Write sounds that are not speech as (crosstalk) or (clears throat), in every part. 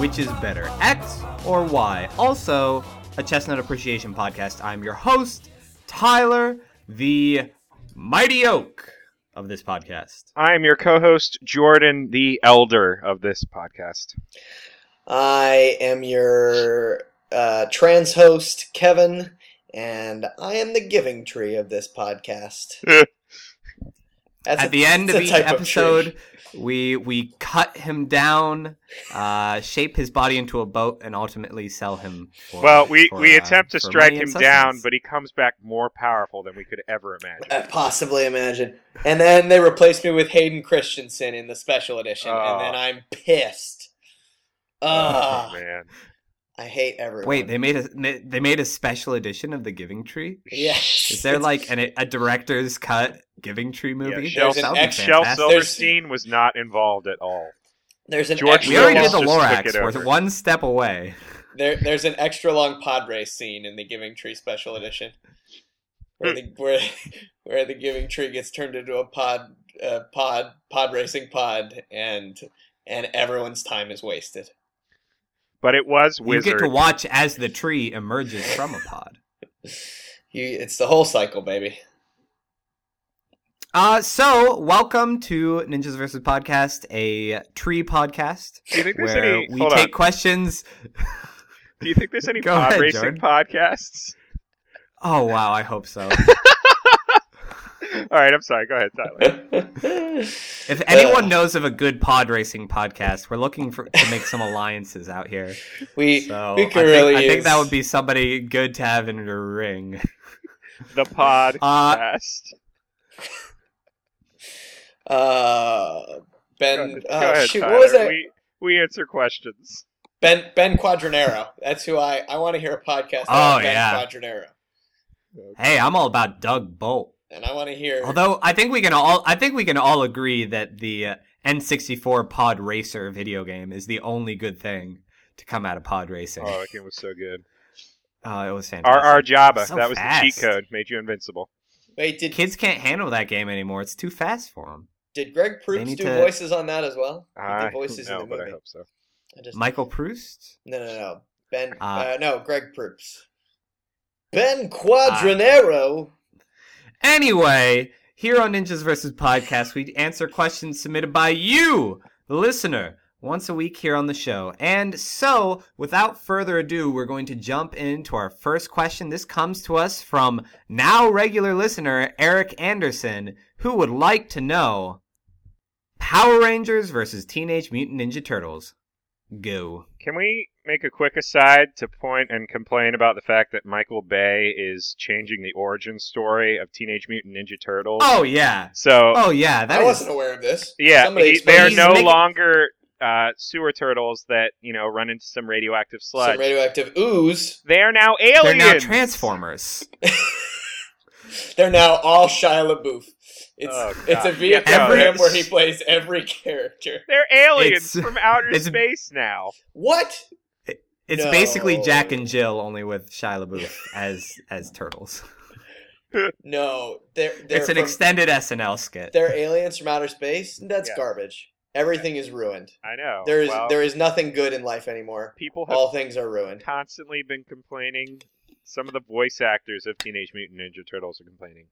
which is better, X or Y. Also, a chestnut appreciation podcast. I'm your host, Tyler, the mighty oak of this podcast. I'm your co-host Jordan, the elder of this podcast. I am your uh, trans host, Kevin, and I am the giving tree of this podcast. (laughs) At a- the end of that's each episode, tree. We we cut him down, uh, shape his body into a boat, and ultimately sell him. For, well, we, for, we uh, attempt to strike money and him down, but he comes back more powerful than we could ever imagine. I possibly imagine. And then they replace me with Hayden Christensen in the special edition, Oh. and then I'm pissed. oh man, I hate everyone. Wait, they made a they made a special edition of the Giving Tree. yes. Is there (laughs) like an, a director's cut Giving Tree movie? Yeah, Shel, There's an That would be ex- Shel fantastic. Silverstein was not involved at all. there's an George extra We already did the Lorax. We're one step away. There, there's an extra long pod race scene in the Giving Tree special edition, where the where, (laughs) where the Giving Tree gets turned into a pod, uh, pod, pod racing pod, and and everyone's time is wasted. But it was wizard. You get to watch as the tree emerges from a pod. (laughs) You, it's the whole cycle, baby. Uh, so welcome to Ninjas vs. Podcast, a tree podcast Do you think there's where any? we hold take on. questions. Do you think there's any (laughs) Go pod ahead, racing Jordan. podcasts? Oh wow, I hope so. (laughs) All right, I'm sorry. Go ahead, Tyler. (laughs) If anyone Uh, knows of a good pod racing podcast, we're looking for to make some alliances out here. we So we I, think, really I think that would be somebody good to have in the ring. The podcast. (laughs) Uh, uh Go Ben. ahead, uh, Go ahead, shoot, Tyler. what was that? We we answer questions. Ben Ben Quadranero. That's who I I want to hear a podcast. Oh, about Ben yeah. Quadranero, Hey, I'm all about Dud Bolt. And I want to hear. Although I think we can all I think we can all agree that the uh, N64 Pod Racer video game is the only good thing to come out of pod racing. Oh, that game was so good. Oh, it was R fantastic. R Jabba. So that was the cheat code. Made you invincible. Wait, did Kids can't handle that game anymore. It's too fast for them. did Greg They Proops do to- voices on that as well? He I did voices don't know, in the but I hope so. I just Michael Proust? no no no Ben Uh, uh, no Greg Proops. Ben Quadranero. Anyway, here on Ninjas vs. Podcast, we answer questions submitted by you, the listener, once a week here on the show. And so, without further ado, we're going to jump into our first question. This comes to us from now regular listener Eric Anderson, who would like to know Power Rangers versus Teenage Mutant Ninja Turtles. Go. Can we make a quick aside to point and complain about the fact that Michael Bay is changing the origin story of Teenage Mutant Ninja Turtles? Oh, yeah. so Oh, yeah. That I is- wasn't aware of this. yeah, Somebody he- they are no making- longer uh, sewer turtles that you know run into some radioactive sludge. Some radioactive ooze. they are now aliens. They're now Transformers. (laughs) They're now all Shia LaBeouf. It's Oh, it's a God. vehicle Yeah, for every- him where he plays every (laughs) character. They're aliens It's- from outer it's- space now. What? It's No. basically Jack and Jill, only with Shia LaBeouf as as turtles. (laughs) No, they're they're it's an from- extended SNL skit. they're aliens from outer space. That's Yeah. garbage. Everything is ruined. I know. There is Well, there is nothing good in life anymore. people have All things are ruined. constantly been complaining. Some of the voice actors of Teenage Mutant Ninja Turtles are complaining.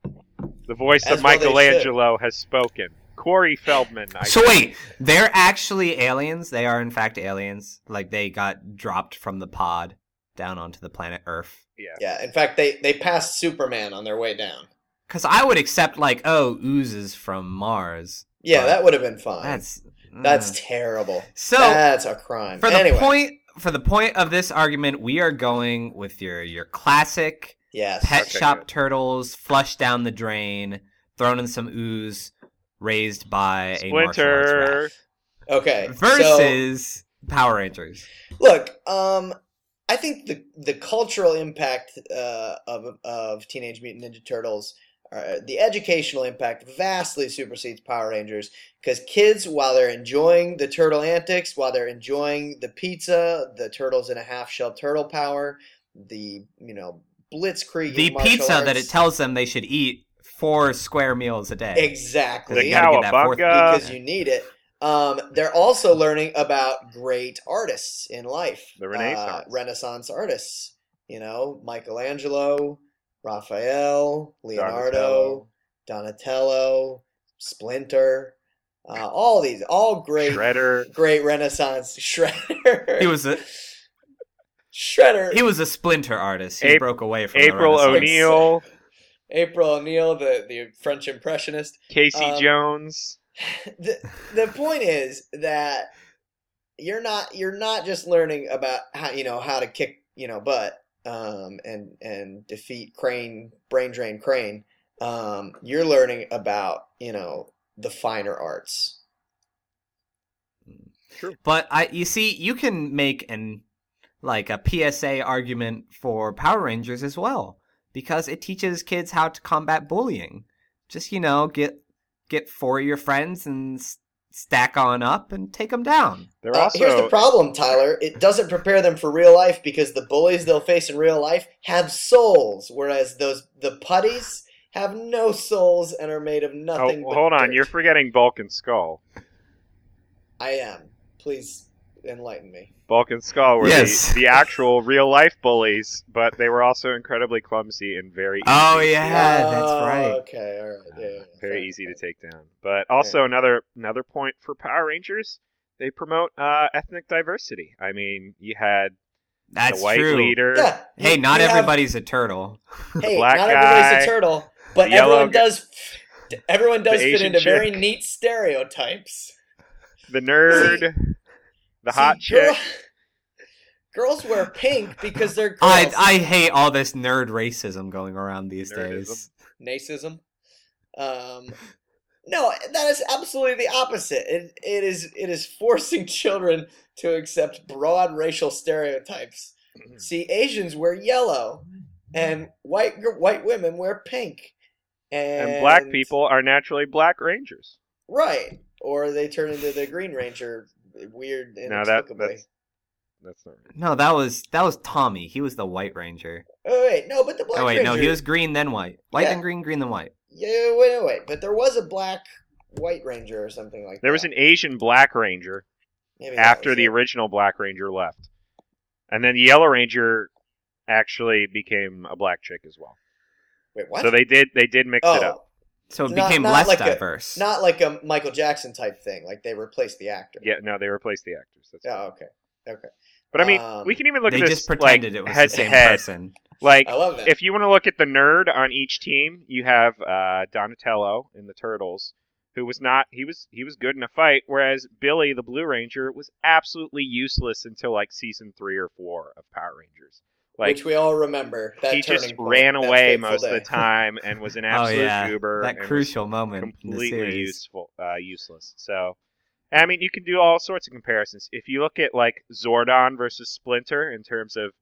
The voice As of well. Michelangelo has spoken. Corey Feldman. I So wait, they're actually aliens. They are in fact aliens. Like they got dropped from the pod down onto the planet Earth. yeah. Yeah. In fact, they they passed Superman on their way down. Because I would accept like, oh, oozes from Mars. Yeah, that would have been fine. That's That's mm. terrible. so. That's a crime. for the point for the point of this argument, we are going with your your classic yes. pet Okay, shop good. turtles flushed down the drain, thrown in some ooze, raised by a martial arts Splinter. rat. Okay. so- versus Power Rangers. Look, um, I think the the cultural impact uh, of of Teenage Mutant Ninja Turtles, uh, the educational impact, vastly supersedes Power Rangers. Because kids, while they're enjoying the turtle antics, while they're enjoying the pizza, the turtles in a half shell turtle power, the you know blitzkrieg, The martial pizza that it tells them they should eat four square meals a day. exactly Because The you gotta get that fourth- cowabunga. because you need it. Um, they're also learning about great artists in life. The Renaissance. Uh, Renaissance artists. You know, Michelangelo, Raphael, Leonardo, Donatello, Splinter, uh, all these, all great, Shredder. great Renaissance (laughs) Shredder. He was a Shredder. he was a splinter artist. He Ap- broke away from April the O'Neil, April O'Neil, the the French impressionist. Casey Um, Jones. (laughs) the the point is that you're not you're not just learning about how you know how to kick you know butt um, and and defeat Crane brain drain Crane. Um, you're learning about you know the finer arts. True. But I, you see, you can make an like a PSA argument for Power Rangers as well because it teaches kids how to combat bullying. Just you know, get get four of your friends and s- stack on up and take them down. They're Uh, here's the problem, Tyler. It doesn't prepare them for real life because the bullies they'll face in real life have souls, whereas those the putties have no souls and are made of Oh, nothing. but hold on, dirt. you're forgetting Bulk and Skull. I am. Please enlighten me. Bulk and Skull were Yes. the, the actual real life bullies, but they were also incredibly clumsy and very Oh easy- yeah, that's Oh, right. Okay, all right. Yeah, yeah, very fair, easy to take down. But also another another point for Power Rangers, they promote uh, ethnic diversity. I mean, you had That's the white true. leader, Yeah. Hey, you- not you have- everybody's a turtle. (laughs) hey, black not everybody's a turtle, but everyone guy- does. Everyone does fit Asian into very neat stereotypes. the nerd, (laughs) the See, hot girl- chick. (laughs) girls wear pink because they're girls. I I hate all this nerd racism going around these Nerdism. days. Nacism. Um, no, that is absolutely the opposite. It, it is it is forcing children to accept broad racial stereotypes. See, Asians wear yellow, and white white women wear pink, and, and black people are naturally black rangers. right, or they turn into the Green Ranger, weird No, that inexplicably. that's that's not right. No, that was that was Tommy. He was the White Ranger. Oh wait, no, but the black oh wait, Ranger. no, he was green then white. White Yeah. then green, green then white. Yeah, wait, wait, wait, but there was a black white Ranger or something like There that. was an Asian black ranger Maybe after the it. original black ranger left, and then the yellow ranger actually became a black chick as well. Wait, what? So they did they did mix oh, it up. So it Not- became not less like a- diverse. Not like a Michael Jackson type thing, like they replaced the actor. Yeah, no, they replaced the actors. That's Oh, okay. Okay. But I mean, Um, we can even look at this just pretended like it was head the same head. person. Like I love that. if you want to look at the nerd on each team, you have uh, Donatello in the Turtles, who was not he was he was good in a fight, whereas Billy the Blue Ranger was absolutely useless until like season three or four of Power Rangers. Like Which we all remember. That he just point, ran that away fateful most of the (laughs) time and was an Oh absolute yeah, goober that and was crucial moment in the completely useful uh, useless. So I mean, you can do all sorts of comparisons. If you look at like Zordon versus Splinter in terms of,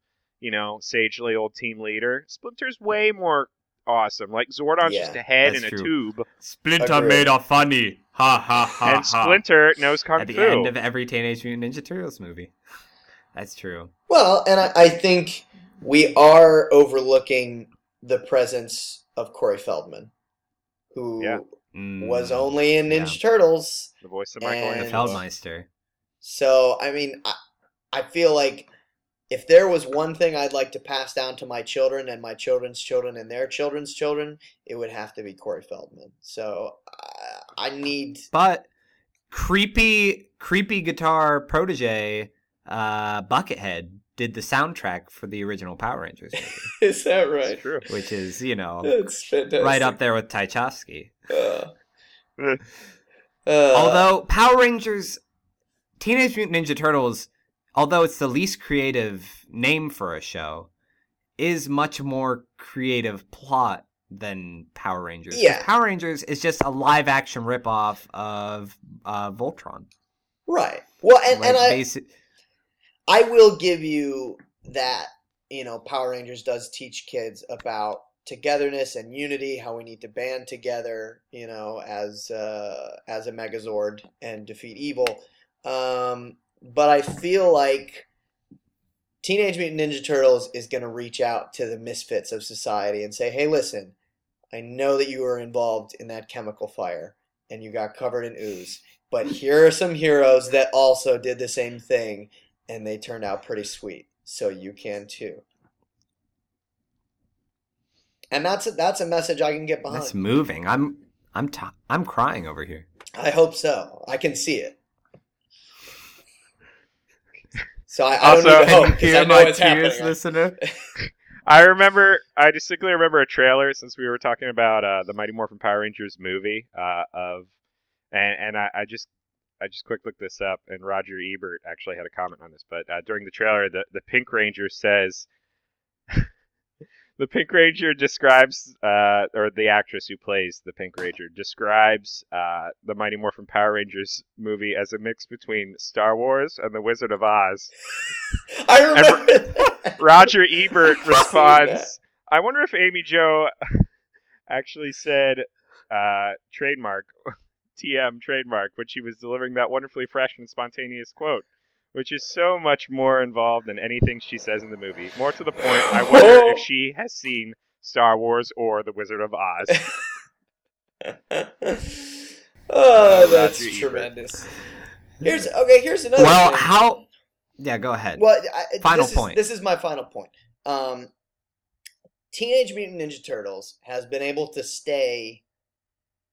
you know, sagely old team leader, Splinter's way more awesome. Like Zordon's Yeah, just a head in a true. tube, Splinter Agreed. made a funny. Ha ha ha and Splinter knows kung At the fu. end of every Teenage Mutant Ninja Turtles movie. (laughs) That's true. Well, and I, I think we are overlooking the presence of Corey Feldman, who Yeah. Mm, was only in yeah. Ninja Turtles. the voice of and- Michelangelo. Feldmeister. So, I mean, I, I feel like if there was one thing I'd like to pass down to my children and my children's children and their children's children, it would have to be Corey Feldman. So, I, I need. But creepy, creepy guitar protege, uh, Buckethead did the soundtrack for the original Power Rangers movie, (laughs) Is that right? true. which is you know right up there with Tchaikovsky. Uh, (laughs) Uh, although Power Rangers, Teenage Mutant Ninja Turtles, although it's the least creative name for a show, is much more creative plot than Power Rangers. Yeah. Power Rangers is just a live action ripoff of uh, Voltron. right. Well, and, Like, and I, basic- I will give you that, you know, Power Rangers does teach kids about togetherness and unity, how we need to band together, you know, as uh, as a Megazord and defeat evil. Um, but I feel like Teenage Mutant Ninja Turtles is going to reach out to the misfits of society and say, "Hey, listen, I know that you were involved in that chemical fire and you got covered in ooze, but here are some heroes that also did the same thing, and they turned out pretty sweet. So you can too. And that's a, that's a message I can get behind. That's moving. I'm I'm t- I'm crying over here. I hope so. I can see it. So I, I Also- don't need to hope because I know my it's tears, happening. (laughs) listener? I remember, I distinctly remember a trailer since we were talking about uh, the Mighty Morphin Power Rangers movie uh, of, and, and I, I just, I just quick looked this up, and Roger Ebert actually had a comment on this. But uh, during the trailer, the the Pink Ranger says, (laughs) the Pink Ranger describes, uh, or the actress who plays the Pink Ranger describes uh, the Mighty Morphin Power Rangers movie as a mix between Star Wars and The Wizard of Oz. (laughs) I remember. Roger Ebert (laughs) responds, I wonder if Amy Jo actually said uh, trademark, TM trademark, when she was delivering that wonderfully fresh and spontaneous quote, which is so much more involved than anything she says in the movie. More to the point, I wonder (laughs) if she has seen Star Wars or The Wizard of Oz. (laughs) oh, that's Roger tremendous. Here's okay. Here's another. well, thing. how? Yeah, go ahead. Well, I, Final this point. Is, this is my final point. Um, Teenage Mutant Ninja Turtles has been able to stay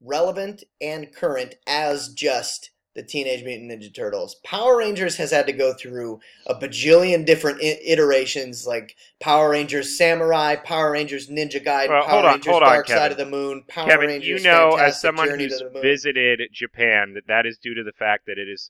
relevant and current as just the Teenage Mutant Ninja Turtles. Power Rangers has had to go through a bajillion different I- iterations, like Power Rangers Samurai, Power Rangers Ninja Guide, Well, Power on, Rangers hold on, Dark Side of the Moon, Power Kevin, Rangers you know, as someone Journey who's visited Japan, that that is due to the fact that it is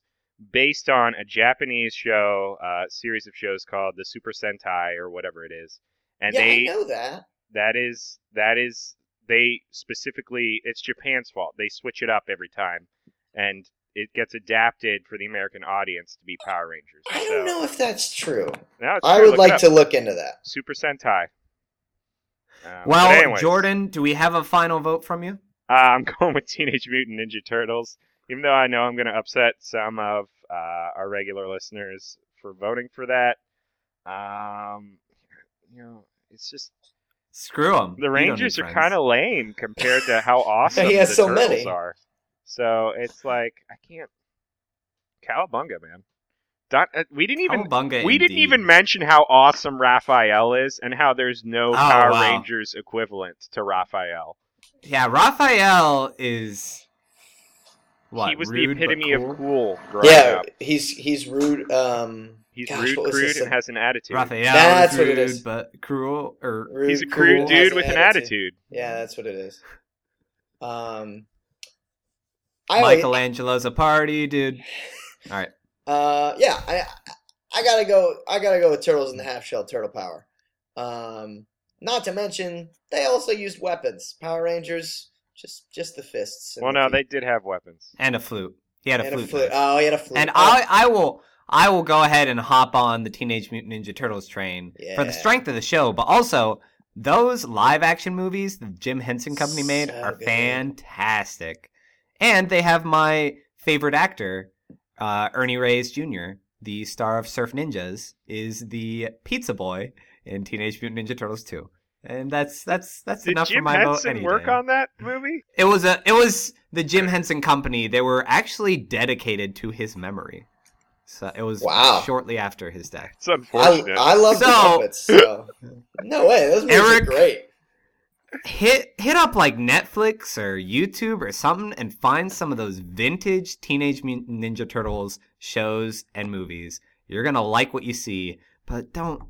based on a Japanese show, uh, series of shows called the Super Sentai or whatever it is, and yeah, they I know that. that is that is they specifically it's Japan's fault. They switch it up every time, and it gets adapted for the American audience to be Power Rangers. I So- don't know if that's true. No, it's I true, would look like to look into that. Super Sentai. Um, well, anyways. Jordan, do we have a final vote from you? Uh, I'm (laughs) going with Teenage Mutant Ninja Turtles, even though I know I'm going to upset some of uh, our regular listeners for voting for that. Um, you know, it's just Screw them. the Rangers are kind of lame compared to how (laughs) awesome He has the so Turtles many. are. So it's like I can't. Cowabunga, man. Don, uh, we didn't even Cowabunga we didn't even mention how awesome Raphael is and how there's no Oh, Power wow. Rangers equivalent to Raphael. Yeah, Raphael is. What? he was rude the epitome cool? of cool growing Yeah, up. he's he's rude. Um, He's Gosh, rude, crude, and has an attitude. Raphael That's is what it rude but cruel or rude, He's a crude has dude with an attitude. Yeah, that's what it is. Um, I Michelangelo's a party, dude. (laughs) All right. Uh, yeah, I I gotta go. I gotta go with turtles in the half shell turtle power. Um, not to mention they also used weapons. Power Rangers just just the fists. Well, the no, feet. they did have weapons. And a flute. He had a and flute. a flute. Oh, he had a flute. and Oh, I I will I will go ahead and hop on the Teenage Mutant Ninja Turtles train for the strength of the show, but also those live action movies the Jim Henson Company made So are good. fantastic. And they have my favorite actor, uh, Ernie Reyes Jr., the star of Surf Ninjas, is the pizza boy in Teenage Mutant Ninja Turtles 2. And that's that's that's Did enough for Jim my vote. Henson any work day. on that movie? It was a it was the Jim Henson Company. They were actually dedicated to his memory. So it was Wow. shortly after his death. It's I, unfortunate. I love the So- Muppets. So no way, those movies Eric- are great. Hit hit up like Netflix or YouTube or something and find some of those vintage Teenage Mutant Ninja Turtles shows and movies. You're gonna like what you see, but don't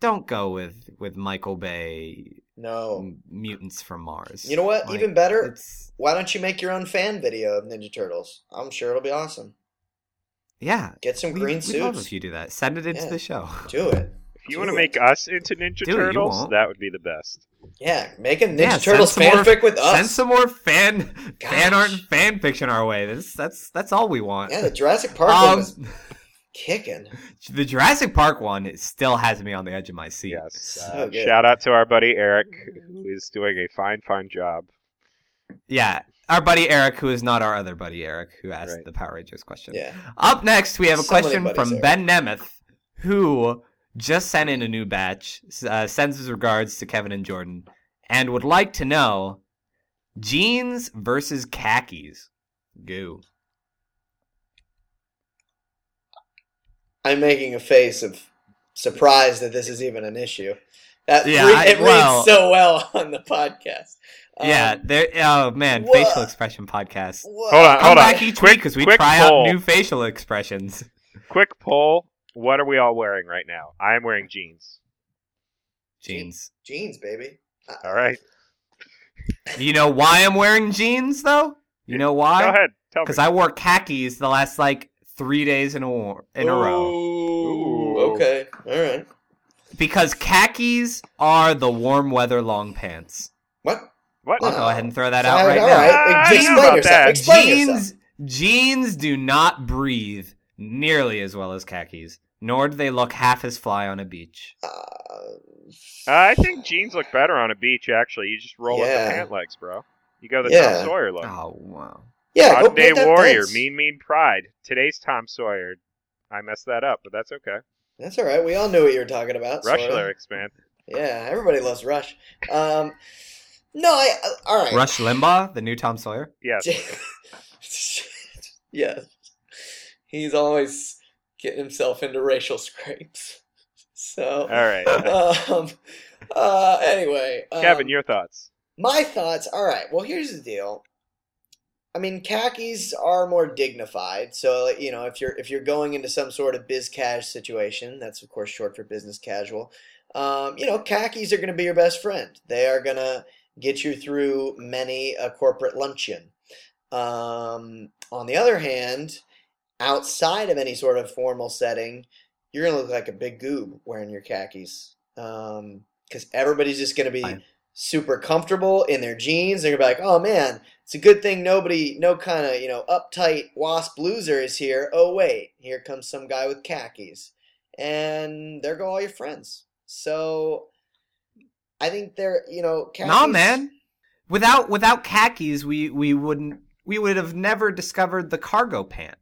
don't go with with Michael Bay No, mutants from Mars. you know what? Like, Even better. It's Why don't you make your own fan video of Ninja Turtles? I'm sure it'll be awesome. Yeah. Get some We, green we'd love suits. if you do that. Send it into Yeah. the show. Do it. if you want to do make us into Ninja Do Turtles, won't. that would be the best. Yeah, make a Ninja Yeah, send Turtles some more- fanfic with us. Send some more fan fan art and fan fiction our way. That's that's that's all we want. Yeah, the Jurassic Park one Um, was kicking. (laughs) the Jurassic Park one still has me on the edge of my seat. Yes. So Uh, good. shout out to our buddy Eric, who is doing a fine, fine job. Yeah, our buddy Eric, who is not our other buddy Eric, who asked right. the Power Rangers question. Yeah. Up next, we have a so question from Eric. Ben Nemeth, who just sent in a new batch, uh, sends his regards to Kevin and Jordan, and would like to know jeans versus khakis. Goo. I'm making a face of surprise that this is even an issue. That yeah, re- I, it reads so well (laughs) on the podcast. Um, yeah, there. Oh man, wha- facial expression podcast. wha- Hold on, Come hold on. back each Quick- week because we quick try poll. out new facial expressions. Quick poll. What are we all wearing right now? I am wearing jeans. Jeans. Jeans, baby. I- All right. You know why I'm wearing jeans though? You know why? Go why? ahead. Tell me. Because I wore khakis the last like three days in a war- in a row. Ooh, Ooh. Okay. All right. Because khakis are the warm weather long pants. What? What? I'll go ahead and throw that All out right all now. right. Explain I know about yourself. that. Explain yourself. jeans jeans do not breathe nearly as well as khakis, nor do they look half as fly on a beach. Uh, I think jeans look better on a beach. Actually, you just roll Yeah. up the pant legs, bro. You go the Yeah. Tom Sawyer look. Oh wow. yeah, go Modern day warrior, fence. mean, mean pride. Today's Tom Sawyer. I messed that up, but that's okay. That's all right. We all knew what you were talking about. Rush sorta. lyrics, man. Yeah, everybody loves Rush. Um, no, I. Uh, all right. Rush Limbaugh, the new Tom Sawyer. Yes. (laughs) yeah, he's always getting himself into racial scrapes. So, All right. um, uh, anyway, um, Kevin, your thoughts? my thoughts. All right. Well, here's the deal. I mean, khakis are more dignified. So, you know, if you're if you're going into some sort of biz cash situation, that's of course short for business casual. Um, you know, khakis are going to be your best friend. They are going to get you through many a corporate luncheon. Um, on the other hand, outside of any sort of formal setting, you're going to look like a big goob wearing your khakis. Because everybody's just going to be Fine. super comfortable in their jeans. They're going to be like, oh man, it's a good thing nobody, no kind of, you know, uptight wasp loser is here. Oh wait, here comes some guy with khakis. And there go all your friends. So I think they're, you know, khakis. No, man. Without without khakis, we we wouldn't we would have never discovered the cargo pant,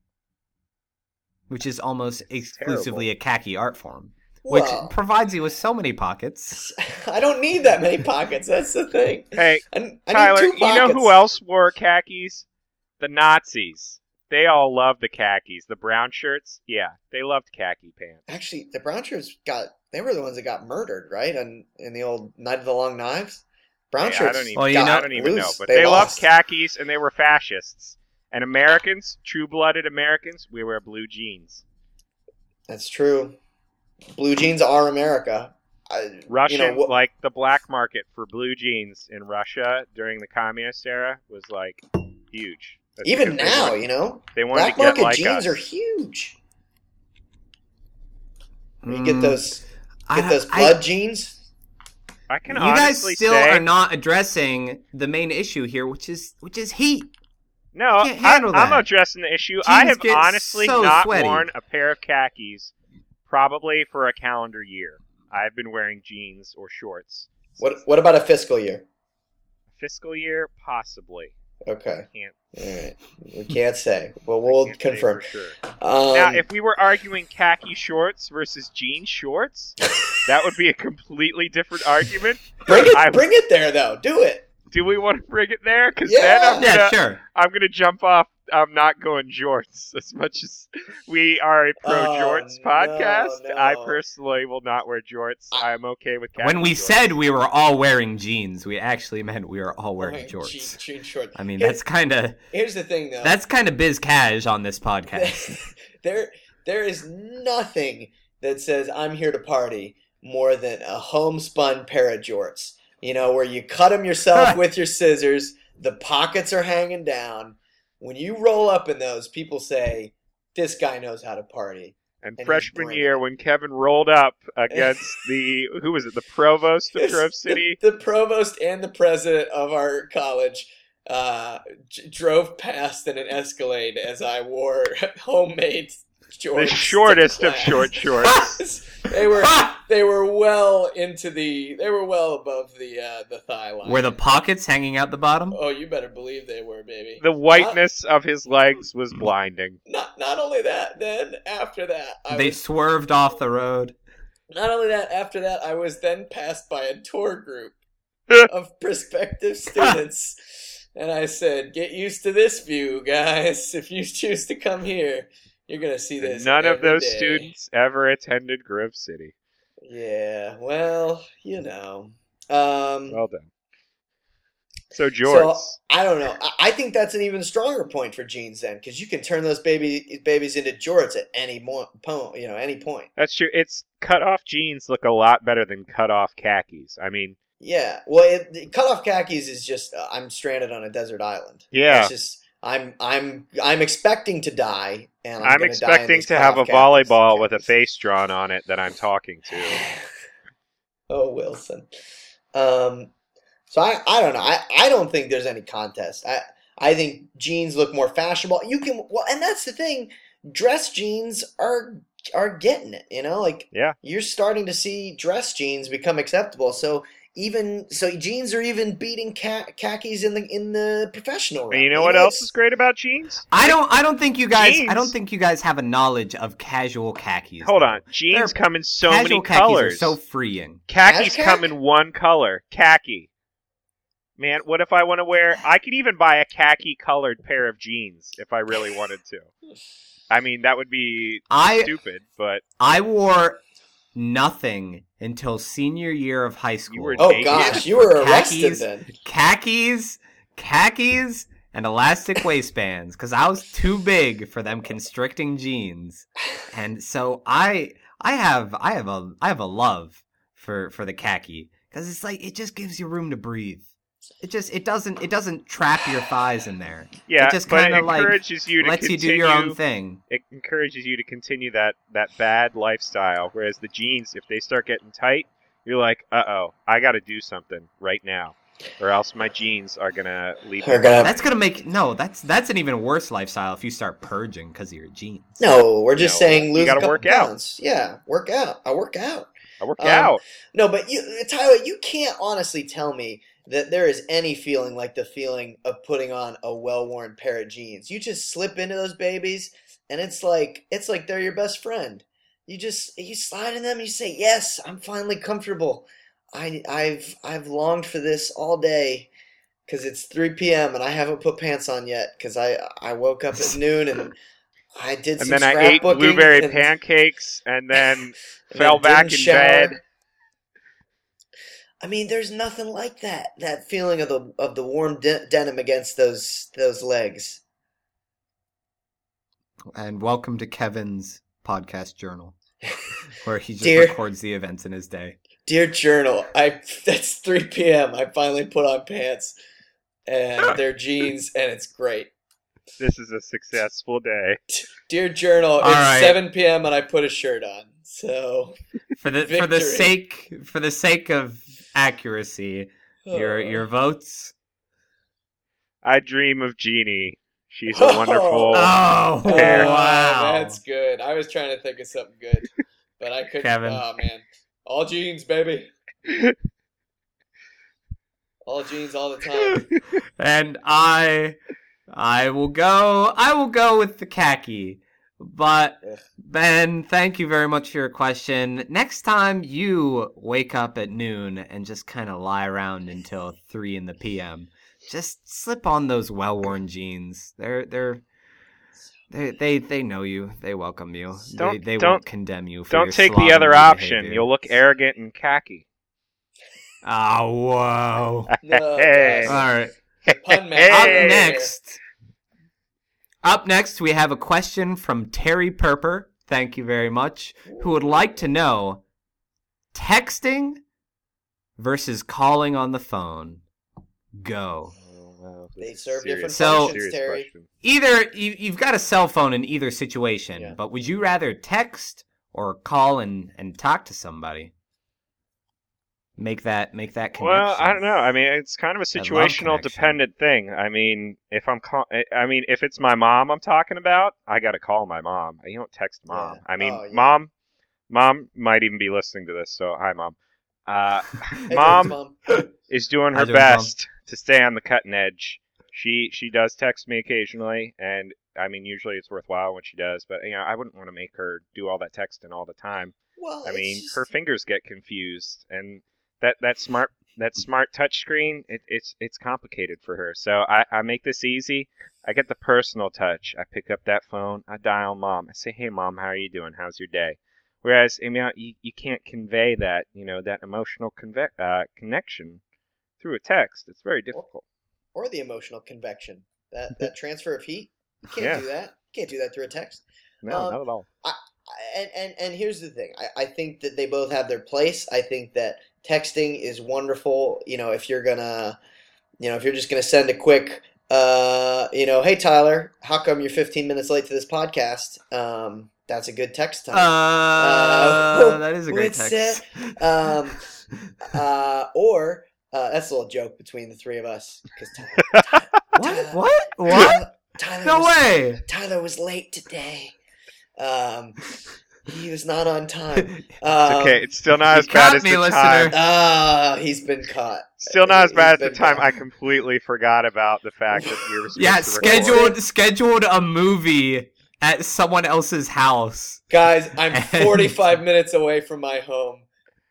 which is almost exclusively a khaki art form, which Well, provides you with so many pockets. (laughs) I don't need that many pockets. That's the thing. Hey, I, I Tyler, need two you know who else wore khakis? The Nazis. They all loved the khakis. The brown shirts, yeah, they loved khaki pants. Actually, the brown shirts got. They were the ones that got murdered, right? And in the old Night of the Long Knives, brown Hey, shirts. I don't even, Well, you got know- I don't even know, loose. but they, loved khakis and they were fascists. And Americans, true-blooded Americans, we wear blue jeans. That's true. Blue jeans are America. I, Russian, you know, what, like the black market for blue jeans in Russia during the communist era was like huge. That's even now, wanted- you know, they wanted black to get market like jeans us. are huge. You Mm, get those, I- get those I- blood jeans. I can you guys still say, are not addressing the main issue here, which is which is heat. No, I, I'm that. addressing the issue. I have honestly so not sweaty. worn a pair of khakis probably for a calendar year. I've been wearing jeans or shorts. What What about a fiscal year? Fiscal year, possibly. Okay, Can't. all right. We can't say. Well, we'll confirm. sure. Um, now, if we were arguing khaki shorts versus jean shorts, that would be a completely different argument. bring it, I- bring it there though. Do it. Do we want to bring it there? Because Yeah. then I'm gonna, Yeah, sure. I'm gonna jump off. I'm not going jorts (laughs) as much as we are a pro Oh, jorts no, podcast. no. I personally will not wear jorts. I- I'm okay with khaki When we jorts. said we were all wearing jeans, we actually meant we were all wearing Wearing jorts. jean- jean shorts. I mean, Here- that's kind of Here's the thing, though. that's kind of biz cash on this podcast. (laughs) there, there is nothing that says I'm here to party more than a homespun pair of jorts. You know, where you cut them yourself (laughs) with your scissors. The pockets are hanging down. When you roll up in those, people say, "This guy knows how to party." and and freshman year, when Kevin rolled up against (laughs) the who was it, the provost of Grove City. The, (laughs) the provost and the president of our college uh, j- drove past in an Escalade as I wore (laughs) homemade. The shortest of class. short (laughs) shorts. they were they were well into the they were well above the uh, the thigh line. were the pockets hanging out the bottom? oh, you better believe they were, baby. The whiteness of his legs was blinding. Not not only that, then after that, I They was swerved off the road. not only that. After that, I was then passed by a tour group (laughs) of prospective students, and I said, "Get used to this view, guys. (laughs) If you choose to come here, You're gonna see this. None of those day. students ever attended Grove City. Yeah, well, you know. Um, Well done. So Jorts. So I don't know. I, I think that's an even stronger point for jeans then, because you can turn those baby babies into jorts at any point. you know, any point. That's true. It's cut off jeans look a lot better than cut off khakis. I mean, Yeah. Well, it, cut off khakis is just uh, I'm stranded on a desert island. Yeah. It's just I'm I'm I'm expecting to die, and I'm, I'm, expecting to have a volleyball with a face drawn on it that I'm talking to. (sighs) oh, Wilson. Um, so I, I don't know. I, I don't think there's any contest. I I think jeans look more fashionable. You can well, and that's the thing. Dress jeans are are getting it. You know, like Yeah. you're starting to see dress jeans become acceptable. So even so, jeans are even beating ca- khakis in the in the professional. And you know what else it's- is great about jeans? I don't. I don't think you guys. I don't think you guys have a knowledge of casual khakis. Hold though. on. Jeans They're- come in so casual many khakis colors. are so freeing. Khakis Khaki? come in one color. Khaki. Man, what if I want to wear? I could even buy a khaki colored pair of jeans if I really wanted to. (sighs) I mean, that would be I stupid, but I wore nothing until senior year of high school. Oh naked. gosh, you were arrested Khakis. then. khakis, khakis, and elastic (laughs) waistbands because I was too big for them constricting jeans, and so I I have I have a I have a love for for the khaki because it's like it just gives you room to breathe. It just it doesn't it doesn't trap your thighs in there. yeah, it just kind of like encourages you to lets you do your own thing. It encourages you to continue that that bad lifestyle. Whereas the jeans, if they start getting tight, you're like, uh oh, I got to do something right now, or else my jeans are gonna leave. me gonna- That's gonna make no. That's that's an even worse lifestyle if you start purging because of your jeans. No, we're just No, saying lose a gotta couple work out. Yeah, work out. I work out. I work Um, out. No, but you, Tyler, you can't honestly tell me that there is any feeling like the feeling of putting on a well-worn pair of jeans. You just slip into those babies, and it's like it's like they're your best friend. You just you slide in them, you say, "Yes, I'm finally comfortable. I I've I've longed for this all day." Because it's 3 p.m. and I haven't put pants on yet. Because I I woke up at noon and I did And some then I ate blueberry and- pancakes, and then (laughs) fell back in shower. bed. I mean, there's nothing like that. That feeling of the of the warm de- denim against those those legs. And welcome to Kevin's podcast journal, (laughs) where he just Dear- records the events in his day. Dear journal, I that's 3 p.m. I finally put on pants and (laughs) they're jeans and it's great. This is a successful day. Dear journal, it's All right. 7 p.m. and I put a shirt on. So For the for the sake for the sake of accuracy, your your votes. I dream of Jeannie. She's a wonderful. (laughs) Oh Oh, wow! that's good. I was trying to think of something good, but I couldn't. Kevin. Oh man, all jeans, baby. All jeans, all the time. (laughs) and I I will go I will go with the khaki. But Ugh. Ben, thank you very much for your question. Next time you wake up at noon and just kind of lie around until 3 in the PM, just slip on those well-worn jeans. They're they're they they they know you. They welcome you. they Don't- they don't- won't condemn you for Don't your take the other slovenly option. behavior. You'll look arrogant and khaki. Oh, whoa. (laughs) No, Hey. All gosh. right. Pun master. Up Hey. next. Up next, we have a question from Terry Perper. Thank you very much. Who would like to know texting versus calling on the phone? Go. They serve Serious- different So- functions, serious Terry. question. Either you, you've got a cell phone in either situation, Yeah. but would you rather text or call and, and talk to somebody? Make that make that connection. Well, I don't know. I mean, it's kind of a situational dependent thing. I mean, if I'm call- I mean, if it's my mom I'm talking about, I got to call my mom. You don't text mom. Yeah. I mean, Oh, yeah. mom, mom might even be listening to this. So, hi, mom. Uh, (laughs) Hey, Mom. Mom. is doing her it going, Mom? best to stay on the cutting edge. She she does text me occasionally, and I mean, usually it's worthwhile when she does. But you know, I wouldn't want to make her do all that texting all the time. Well, I mean, just- her fingers get confused, and that that smart that smart touchscreen, it, it's it's complicated for her. So I, I make this easy. I get the personal touch. I pick up that phone. I dial mom. I say, "Hey, mom, how are you doing? How's your day?" Whereas, I mean, you, you can't convey that, you know, that emotional conve- uh, connection through a text. It's very difficult. Or the emotional convection. That (laughs) that transfer of heat. You can't Yeah. do that. You can't do that through a text. No, Um, not at all. and and and here's the thing I, I think that they both have their place i think that texting is wonderful you know if you're gonna you know if you're just gonna send a quick uh you know hey tyler how come you're 15 minutes late to this podcast um that's a good text time Uh, that is a great text. um uh or uh that's a little joke between the three of us because tyler, (laughs) what? What? What? tyler No was, way. tyler was late today um he was not on time (laughs) It's um, okay. It's still not you as bad caught as me, the listener. time. Ah, he's been caught. Still not as He's bad as the time. caught. I completely forgot about the fact that you were (laughs) supposed Yeah, to record. scheduled scheduled a movie at someone else's house. Guys, I'm (laughs) And- 45 minutes away from my home.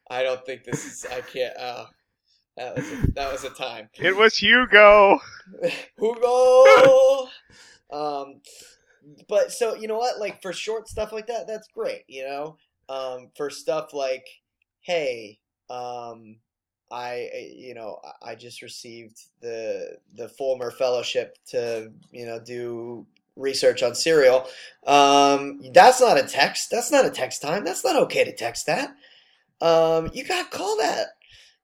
I don't think this is. I can't. Oh, that was a, that was a time. It was Hugo. Hugo. um, but so you know what? Like for short stuff like that, that's great. You know, um, for stuff like, hey, um, I you know I- just received the the Fulmer Fellowship to you know do research on cereal. Um, that's not a text. That's not a text time. That's not okay to text that. Um, you gotta call that.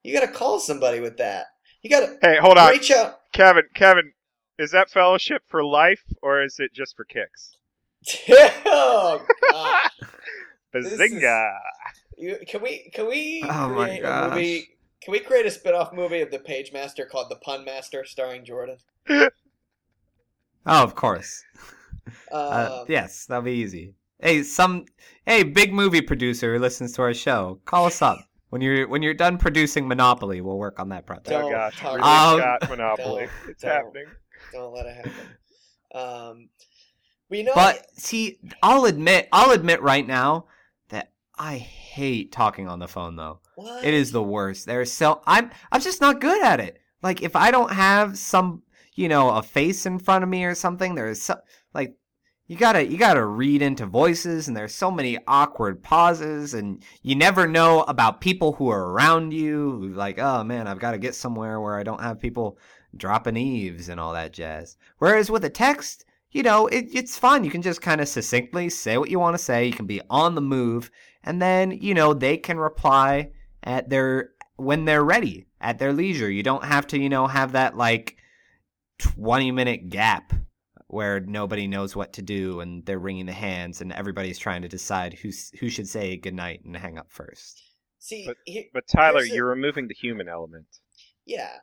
You gotta call somebody with that. You gotta Hey, hold on, reach out. Kevin. Kevin, is that fellowship for life or is it just for kicks? (laughs) oh gosh. (laughs) This is- You, can we can we Oh my create a movie? Can we create a spin-off movie of the Page Master called The Pun Master, starring Jordan? (laughs) Oh, of course. Uh, Uh, yes, that'll be easy. Hey, some hey big movie producer who listens to our show, call us up when you're when you're done producing Monopoly. We'll work on that project. Oh Don't gosh, talk- Ridley Um, Scott Monopoly. don't- it's don't. happening. Don't let it happen. Um, you know, But see, I'll admit, I'll admit right now that I hate talking on the phone though. what? It is the worst. There's so I'm I'm just not good at it. Like if I don't have some, you know, a face in front of me or something, there's so like you gotta you gotta read into voices and there's so many awkward pauses and you never know about people who are around you like oh man i've got to get somewhere where i don't have people dropping eaves and all that jazz. Whereas with a text you know it, it's fun you can just kind of succinctly say what you want to say. You can be on the move. And then you know they can reply at their when they're ready at their leisure. You don't have to you know have that like 20 minute gap where nobody knows what to do and they're wringing the hands and everybody's trying to decide who's who should say goodnight and hang up first. See, But- here, But Tyler, Here's you're removing the human element. yeah.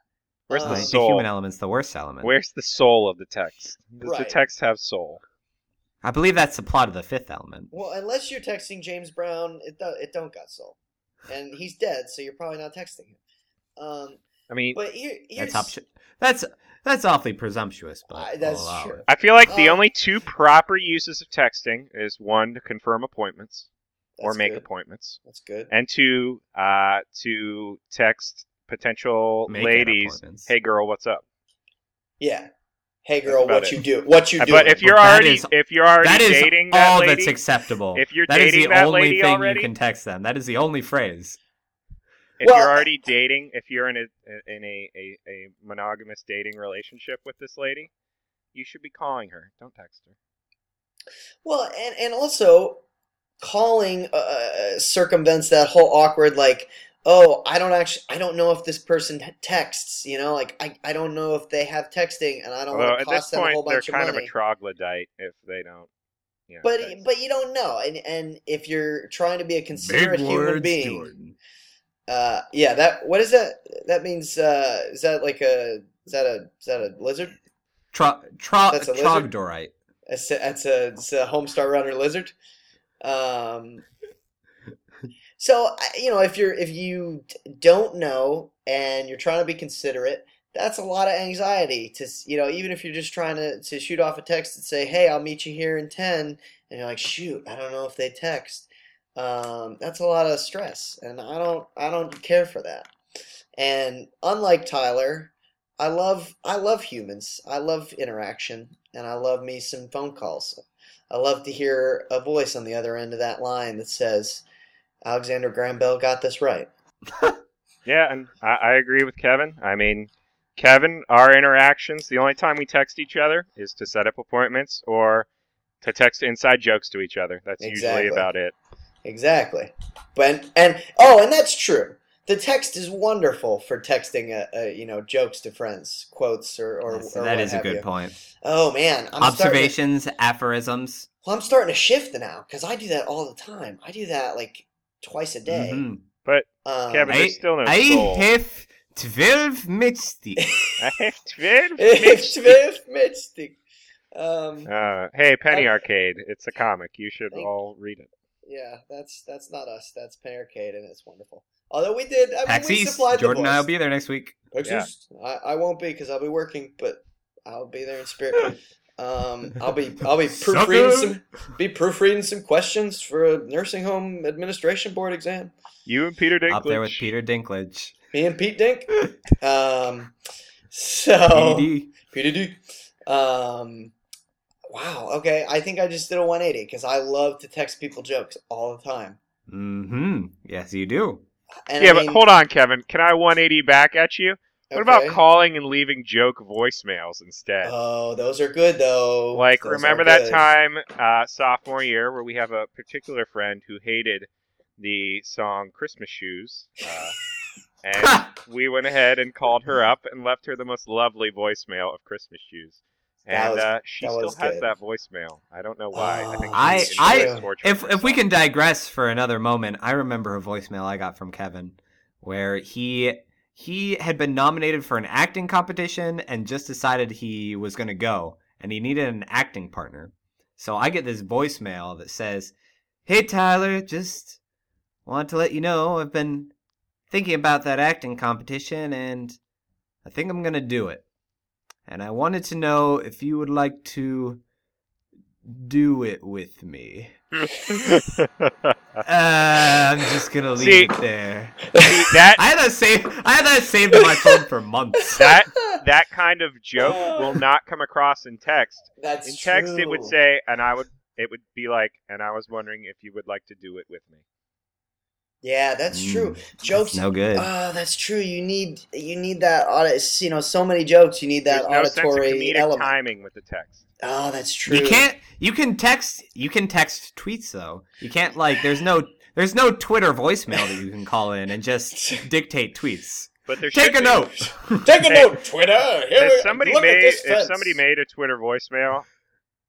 Where's Uh, the the human element's the worst element Where's the soul of the text? Does the text have soul? i believe that's the plot of the fifth element Well, unless you're texting James Brown, it do, it don't got soul, and he's dead, so you're probably not texting him. Um, I mean, but here, here's that's option that's that's awfully presumptuous but I- that's true. it. I feel like the Uh, only two proper uses of texting is one to confirm appointments or make good. appointments, That's good. and two uh, to text potential Make ladies, "Hey girl, what's up?" Yeah. Hey girl, what it. you do? What you Uh, do? but if you're But already is- if you're already that is dating that all lady, that's acceptable if you're that is dating the that only lady thing already- you can text them that is the only phrase if Well, you're already dating, if you're in a in a, a, a monogamous dating relationship with this lady, you should be calling her. Don't text her. Well, and and also calling uh, circumvents that whole awkward like, oh, I don't actually, I don't know if this person texts. You know, like I, I don't know if they have texting, and I don't Although want to at this cost them a point whole they're bunch of kind of a troglodyte if they don't. You know, but text. but you don't know, and and if you're trying to be a considerate human being, Jordan. uh, yeah, that what is that? That means uh, is that like a is that a is that a lizard? Tro- tro- That's a lizard? trogdorite That's a, that's a, it's a Homestar Runner lizard. Um, so you know, if you're if you don't know and you're trying to be considerate, that's a lot of anxiety. To you know, even if you're just trying to to shoot off a text and say, "Hey, I'll meet you here in 10, and you're like, "Shoot, I don't know if they text." Um, that's a lot of stress, and I don't I don't care for that. And unlike Tyler, I love I love humans. I love interaction, and I love me some phone calls. I love to hear a voice on the other end of that line that says, "Alexander Graham Bell got this right." (laughs) Yeah, and I, I agree with Kevin. I mean, Kevin, our interactions, the only time we text each other is to set up appointments or to text inside jokes to each other. That's Exactly. usually about it. Exactly. But and oh, and that's true. The text is wonderful for texting, uh, uh, you know, jokes to friends, quotes, or or, Yes, or that what is a good you. point. Oh man, I'm starting to- Observations, aphorisms. well, I'm starting to shift now because I do that all the time. I do that like twice a day. Mhm. But Um, Kevin, I, there's still no I soul. have twelve matchsticks. (laughs) I have twelve It's matchsticks. Swift Mystic. Um, Uh, hey, Penny Uh, Arcade. It's a comic. You should Thank- all read it. yeah, that's that's not us. That's Penny Arcade, and it's wonderful. Although we did, I mean, PAX we East. supplied Jordan the and I will be there next week. PAX Yeah. I, I won't be because I'll be working, but I'll be there in spirit. (gasps) Um, I'll be I'll be proofreading Sucker. some be proofreading some questions for a nursing home administration board exam. You and Peter Dinklage. Up there with Peter Dinklage. Me and Pete Dink. (laughs) Um, so PD. Peter Um, wow. Okay, I think I just did a 180 because I love to text people jokes all the time. Mm-hmm. Yes, you do. And Yeah, I mean, but hold on, Kevin. Can I 180 back at you? What about calling and leaving joke voicemails instead? Oh, those are good though. like, Those remember that time uh, sophomore year where we have a particular friend who hated the song Christmas Shoes? Uh, (laughs) and we went ahead and called her up and left her the most lovely voicemail of Christmas Shoes. And was- uh, she still was has good. that voicemail. I don't know why. I think Oh, I- I- If if we can digress for another moment, I remember a voicemail I got from Kevin where he he had been nominated for an acting competition and just decided he was going to go and he needed an acting partner. So I get this voicemail that says, "Hey Tyler, just want to let you know I've been thinking about that acting competition and I think I'm going to do it. And I wanted to know if you would like to do it with me." (laughs) Uh, I'm just gonna leave See- it there. See, that I had that saved. I had that saved in my phone for months. (laughs) that that kind of joke will not come across in text. (laughs) That's In text, it would say, and I would, it would be like, and I was wondering if you would like to do it with me. Yeah, that's Mm, true. that's Jokes. no good. Oh, that's true. You need you need that audit. You know, so many jokes. You need that There's no sense of auditory comedic element. timing with the text. Oh, that's true. You can't. You can text. You can text tweets though. You can't like. There's no. There's no Twitter voicemail that you can call in and just (laughs) dictate tweets. But there Take a be. note. Take a note, Twitter. Here, If somebody look at made, this if somebody made a Twitter voicemail,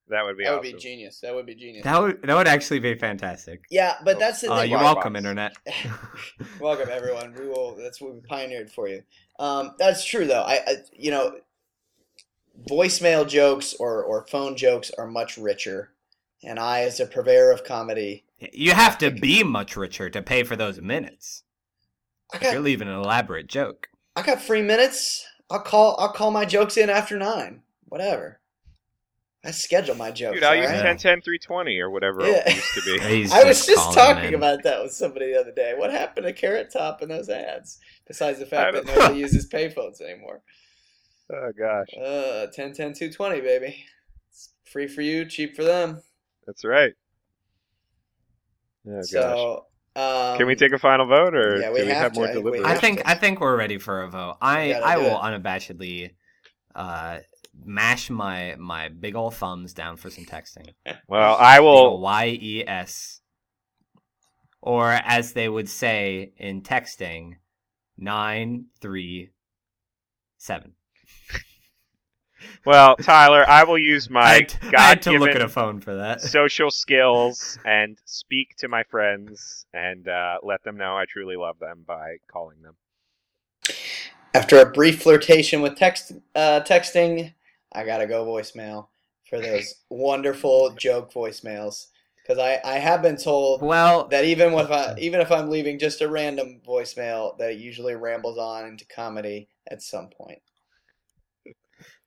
that would be that would be genius. That would be genius. That would that would actually be fantastic. yeah, but that's the Uh, thing. you're welcome, box. internet. (laughs) Welcome everyone. We will. That's what we pioneered for you. Um, that's true though. I, I, you know, voicemail jokes or or phone jokes are much richer, and I, as a purveyor of comedy, You have to be much richer to pay for those minutes. I If you're leaving an elaborate joke. I got free minutes. I'll call I'll call my jokes in after nine. Whatever. I schedule my jokes. Dude, I'll use all right? 10, 10, 320 or whatever Yeah. it used to be. (laughs) I was just talking in. about that with somebody the other day. What happened to Carrot Top and those ads? Besides the fact that nobody uses payphones anymore. Oh gosh, Uh, 10, 10, 220, baby. It's free for you, cheap for them. that's right. Oh gosh. um, Can we take a final vote, or yeah, we do we have have to. more I think we deliberation? I think I think we're ready for a vote. I I will it. unabashedly uh mash my my big old thumbs down for some texting. (laughs) Well, I will. Y E S. Or as they would say in texting, nine three seven. (laughs) Well, Tyler, I will use my had, I had to look God-given at a phone for that. social skills and speak to my friends and uh, let them know I truly love them by calling them. After a brief flirtation with text uh, texting, I gotta go voicemail for (laughs) those wonderful joke voicemails. Because I, I have been told Well, that even if I uh, (laughs) even if I'm leaving just a random voicemail, that it usually rambles on into comedy at some point.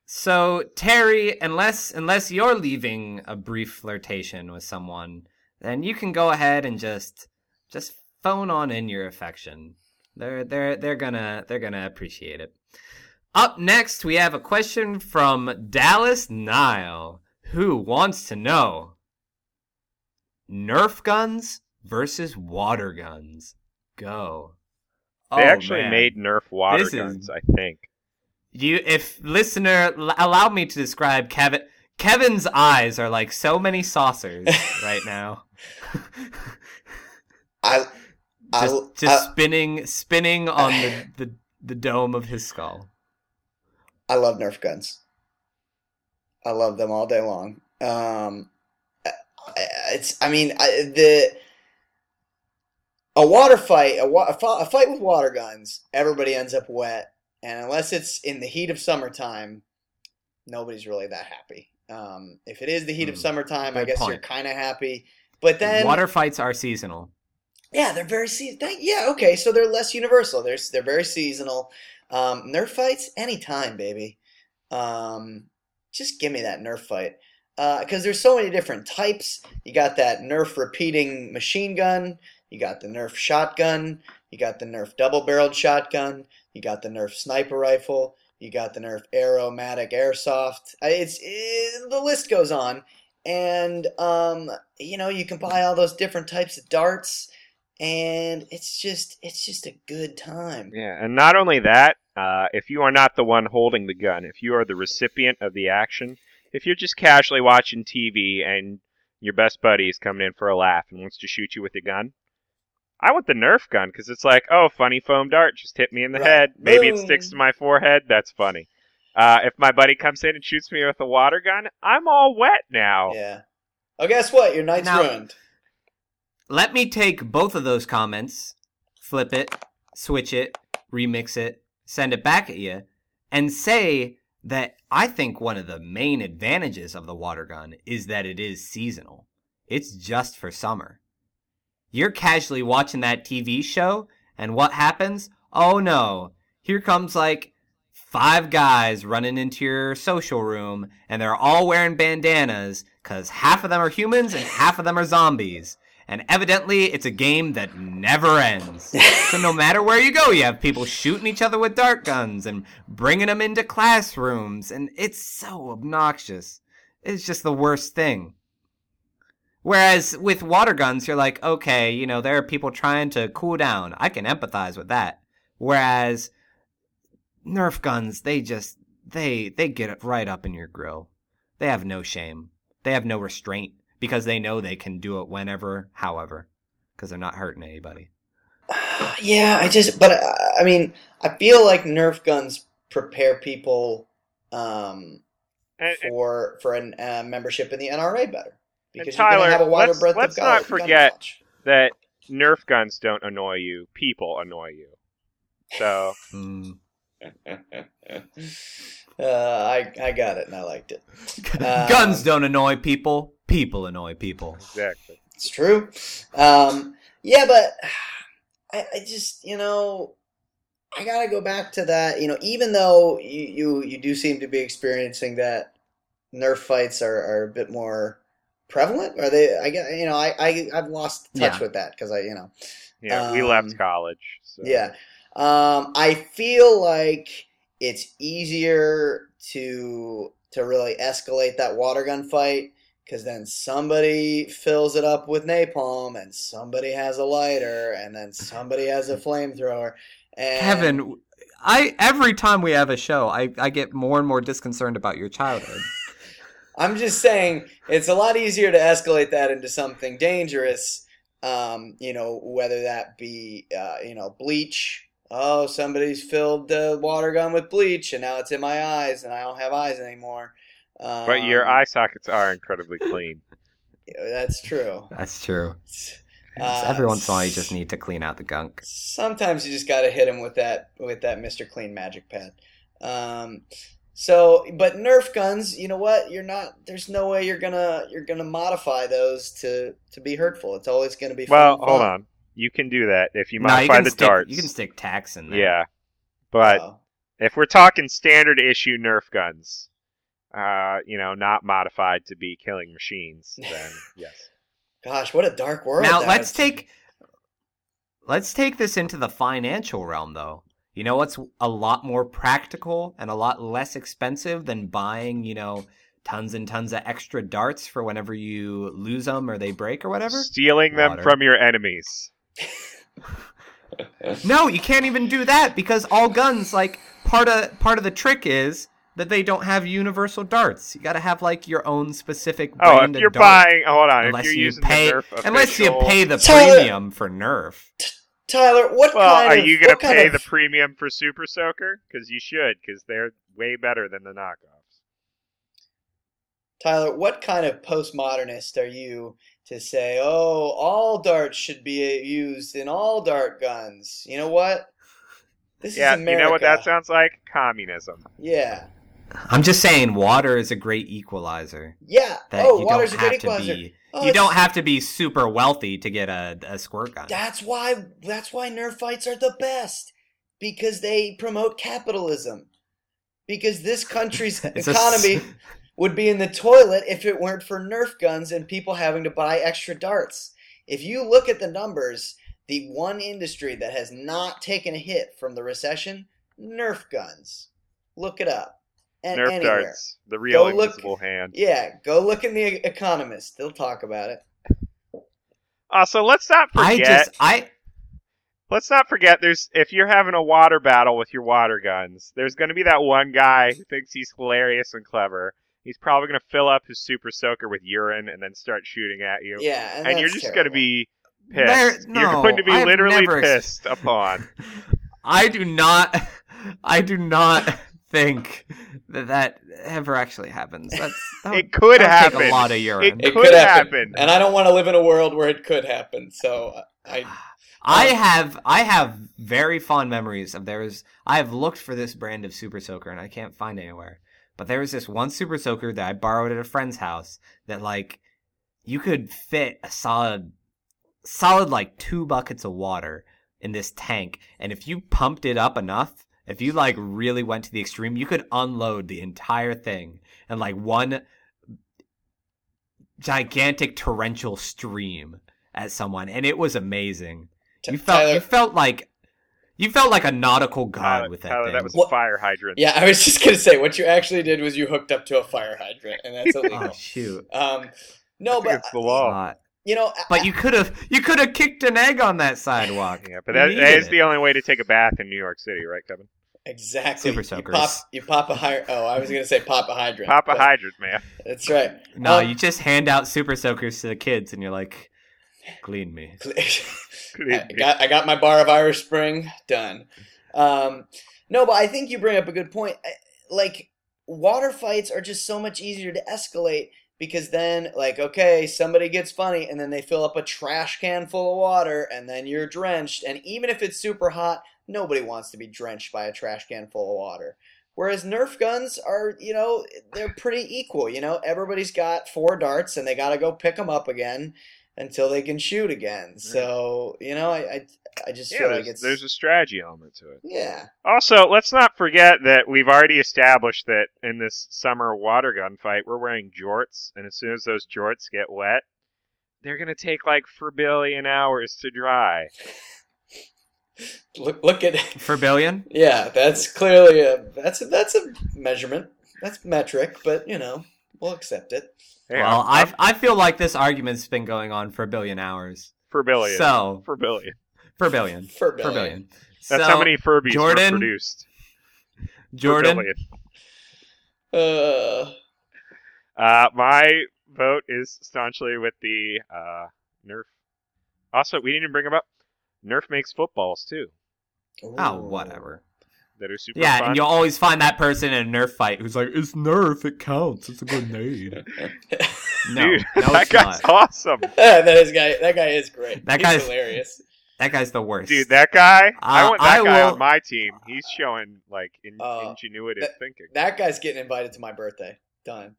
So Terry, unless unless you're leaving a brief flirtation with someone, then you can go ahead and just just phone on in your affection. They're they're they're gonna they're gonna appreciate it. Up next, we have a question from Dallas Nile, who wants to know Nerf guns versus water guns. Go. They Oh, actually man. made Nerf water This is- guns, I think. You, if listener, l- allow me to describe Kevin. Kevin's eyes are like so many saucers (laughs) right now. I, I, just just I, spinning, spinning on the, the the dome of his skull. I love Nerf guns. I love them all day long. Um, it's, I mean, I, the a water fight, a, wa- a, fight with water guns, everybody ends up wet, and unless it's in the heat of summertime, nobody's really that happy. Um, if it is the heat of Hmm. summertime, I guess you're kind of happy. But then, Water fights are seasonal. yeah, they're very se- they- Yeah, okay, so they're less universal. They're they're very seasonal. Um, Nerf fights anytime, baby. Um, just give me that Nerf fight because there's so many different types. You got that Nerf repeating machine gun. You got the Nerf shotgun. You got the Nerf double-barreled shotgun. You got the Nerf sniper rifle. You got the Nerf aromatic Airsoft. Uh, It's it, the list goes on, and um, you know you can buy all those different types of darts and it's just it's just a good time. Yeah, and not only that, uh, if you are not the one holding the gun, if you are the recipient of the action, if you're just casually watching TV and your best buddy is coming in for a laugh and wants to shoot you with a gun, I want the Nerf gun because it's like, oh, funny foam dart just hit me in the Right. head. Maybe it sticks to my forehead. That's funny. Uh, if my buddy comes in and shoots me with a water gun, I'm all wet now. Yeah. Oh, guess what? Your night's Now- ruined. Let me take both of those comments, flip it, switch it, remix it, send it back at you, and say that I think one of the main advantages of the water gun is that it is seasonal. It's just for summer. You're casually watching that TV show, and what happens? Oh no, here comes like five guys running into your social room, and they're all wearing bandanas, because half of them are humans and half of them are zombies. And evidently, it's a game that never ends. so no (laughs) matter where you go, you have people shooting each other with dart guns and bringing them into classrooms, and it's so obnoxious. It's just the worst thing. Whereas with water guns, you're like, okay, you know, there are people trying to cool down. I can empathize with that. Whereas Nerf guns, they just they they get it right up in your grill. They have no shame. They have no restraint because they know they can do it whenever, however, because they're not hurting anybody. (sighs) yeah, I just, but uh, I mean, I feel like Nerf guns prepare people um, And- and- for for a uh, membership in the NRA better because Tyler, you're gonna have a wider let's- breadth let's of not gun- gun forget- knowledge. that Nerf guns don't annoy you. People annoy you. So Mm. (laughs) uh, I I got it and I liked it. (laughs) Um, Guns don't annoy people. People annoy people. exactly. It's true. Um, yeah, but I, I just, you know, I gotta go back to that. You know, even though you you, you do seem to be experiencing that Nerf fights are, are a bit more prevalent. Are they? I get, you know, I, I I've lost touch Yeah. with that because I, you know, Yeah, we Um, left college. So. yeah. Um, I feel like it's easier to to really escalate that water gun fight because then somebody fills it up with napalm and somebody has a lighter and then somebody has a flamethrower. And Kevin, I every time we have a show, I, I get more and more disconcerted about your childhood. (laughs) I'm just saying it's a lot easier to escalate that into something dangerous. Um, you know, whether that be uh, you know bleach. Oh, somebody's filled the water gun with bleach, and now it's in my eyes, and I don't have eyes anymore. Um, But your eye sockets are incredibly clean. (laughs) That's true. That's true. Uh, Every once in a while, you just need to clean out the gunk. Sometimes you just got to hit him with that with that Mr. Clean magic pad. Um, so, but Nerf guns, you know what? You're not. There's no way you're gonna you're gonna modify those to to be hurtful. It's always gonna be. Well, fun, hold fun. on. You can do that if you No, modify the stick, darts. You can stick tacks in there. yeah, but Oh. if we're talking standard issue Nerf guns, uh, you know, not modified to be killing machines, (laughs) then yes. Gosh, what a dark world. Now that let's is. take let's take this into the financial realm, though. You know what's a lot more practical and a lot less expensive than buying, you know, tons and tons of extra darts for whenever you lose them or they break or whatever? Stealing them from your enemies. No, you can't even do that because all guns, like part of part of the trick is that they don't have universal darts. You got to have like your own specific Oh, brand if you're of dart. buying, hold on. unless if you're you using pay, the Nerf unless you pay the Tyler- premium for Nerf. Tyler, what Well, kind are of you gonna pay of- the premium for Super Soaker? Because you should, because they're way better than the knockoffs. Tyler, what kind of postmodernist are you to say, "Oh, all darts should be used in all dart guns"? You know what? This Yeah, is you know what that sounds like? Communism. Yeah, I'm just saying, water is a great equalizer. yeah. That oh, you water's don't a great have equalizer. be. Oh, you don't have to be super wealthy to get a, a squirt gun. That's why. That's why Nerf fights are the best because they promote capitalism. Because this country's (laughs) It's a economy would be in the toilet if it weren't for Nerf guns and people having to buy extra darts. If you look at the numbers, the one industry that has not taken a hit from the recession, Nerf guns. Look it up. And Nerf anywhere. darts. The real Go look- invisible hand. Yeah, go look in the Economist. They'll talk about it. Uh, also, let's not forget. I just I let's not forget. There's if you're having a water battle with your water guns, there's going to be that one guy who thinks he's hilarious and clever. He's probably going to fill up his super soaker with urine and then start shooting at you. Yeah, and, and you're just going to be pissed. There- you're going to be I've literally never ex- pissed upon. (laughs) I do not I do not think that that ever actually happens. That's (laughs) that would- It could that happen. Take a lot of urine. It could happen. and I don't want to live in a world where it could happen. So I, I (sighs) um, have I have very fond memories of there was I have looked for this brand of super soaker and I can't find anywhere. But there was this one super soaker that I borrowed at a friend's house that like you could fit a solid solid like two buckets of water in this tank and if you pumped it up enough if you like really went to the extreme you could unload the entire thing and like one gigantic torrential stream at someone and it was amazing you felt Tyler- you felt like you felt like a nautical god Tyler, with that Tyler, thing. that was a What- fire hydrant. yeah, I was just gonna say what you actually did was you hooked up to a fire hydrant, and that's illegal. (laughs) oh shoot. um, I no, think but it's the law. You know, but you could have you could have kicked an egg on that sidewalk. Yeah, but You that, that needed is it. the only way to take a bath in New York City, right, Kevin? exactly. Super you soakers. pop, you pop a hy- Oh, I was gonna say pop a hydrant. Pop a but hydrant, man. That's right. No, Um, you just hand out super soakers to the kids and you're like, clean me. (laughs) I got I got my bar of Irish Spring done. Um, no, but I think you bring up a good point. I- Like water fights are just so much easier to escalate because then like okay, somebody gets funny and then they fill up a trash can full of water and then you're drenched and even if it's super hot, nobody wants to be drenched by a trash can full of water. Whereas Nerf guns are, you know, they're pretty equal. You know, everybody's got four darts and they got to go pick them up again until they can shoot again. So you know, I I, I just Yeah, feel there's, like it's there's a strategy element to it. yeah, Also, let's not forget that we've already established that in this summer water gun fight, we're wearing jorts, and as soon as those jorts get wet, they're gonna take like four billion hours to dry. look look at (laughs) For billion? yeah. That's clearly a that's a that's a measurement. That's metric, but you know we'll accept it. Hey, well, I'm- I I feel like this argument's been going on for a billion hours. for billion. So for billion. for billion. (laughs) For For billion. billion. That's so, how many Furbies Jordan, were produced. Jordan. billion. Uh, Uh, my vote is staunchly with the uh, Nerf. Also, we didn't even bring them up. Nerf makes footballs too Oh, whatever. That are super Yeah, fun. and you'll always find that person in a Nerf fight who's like, "It's Nerf, it counts. It's a grenade." (laughs) (laughs) No, Dude, no, that it's guy's not. awesome. (laughs) that is guy. That guy is great. That guy's- hilarious. That guy's the worst. Dude, that guy. I Uh, want that I guy will- on my team. He's showing like in, Uh, ingenuitive that- thinking. That guy's getting invited to my birthday. Done.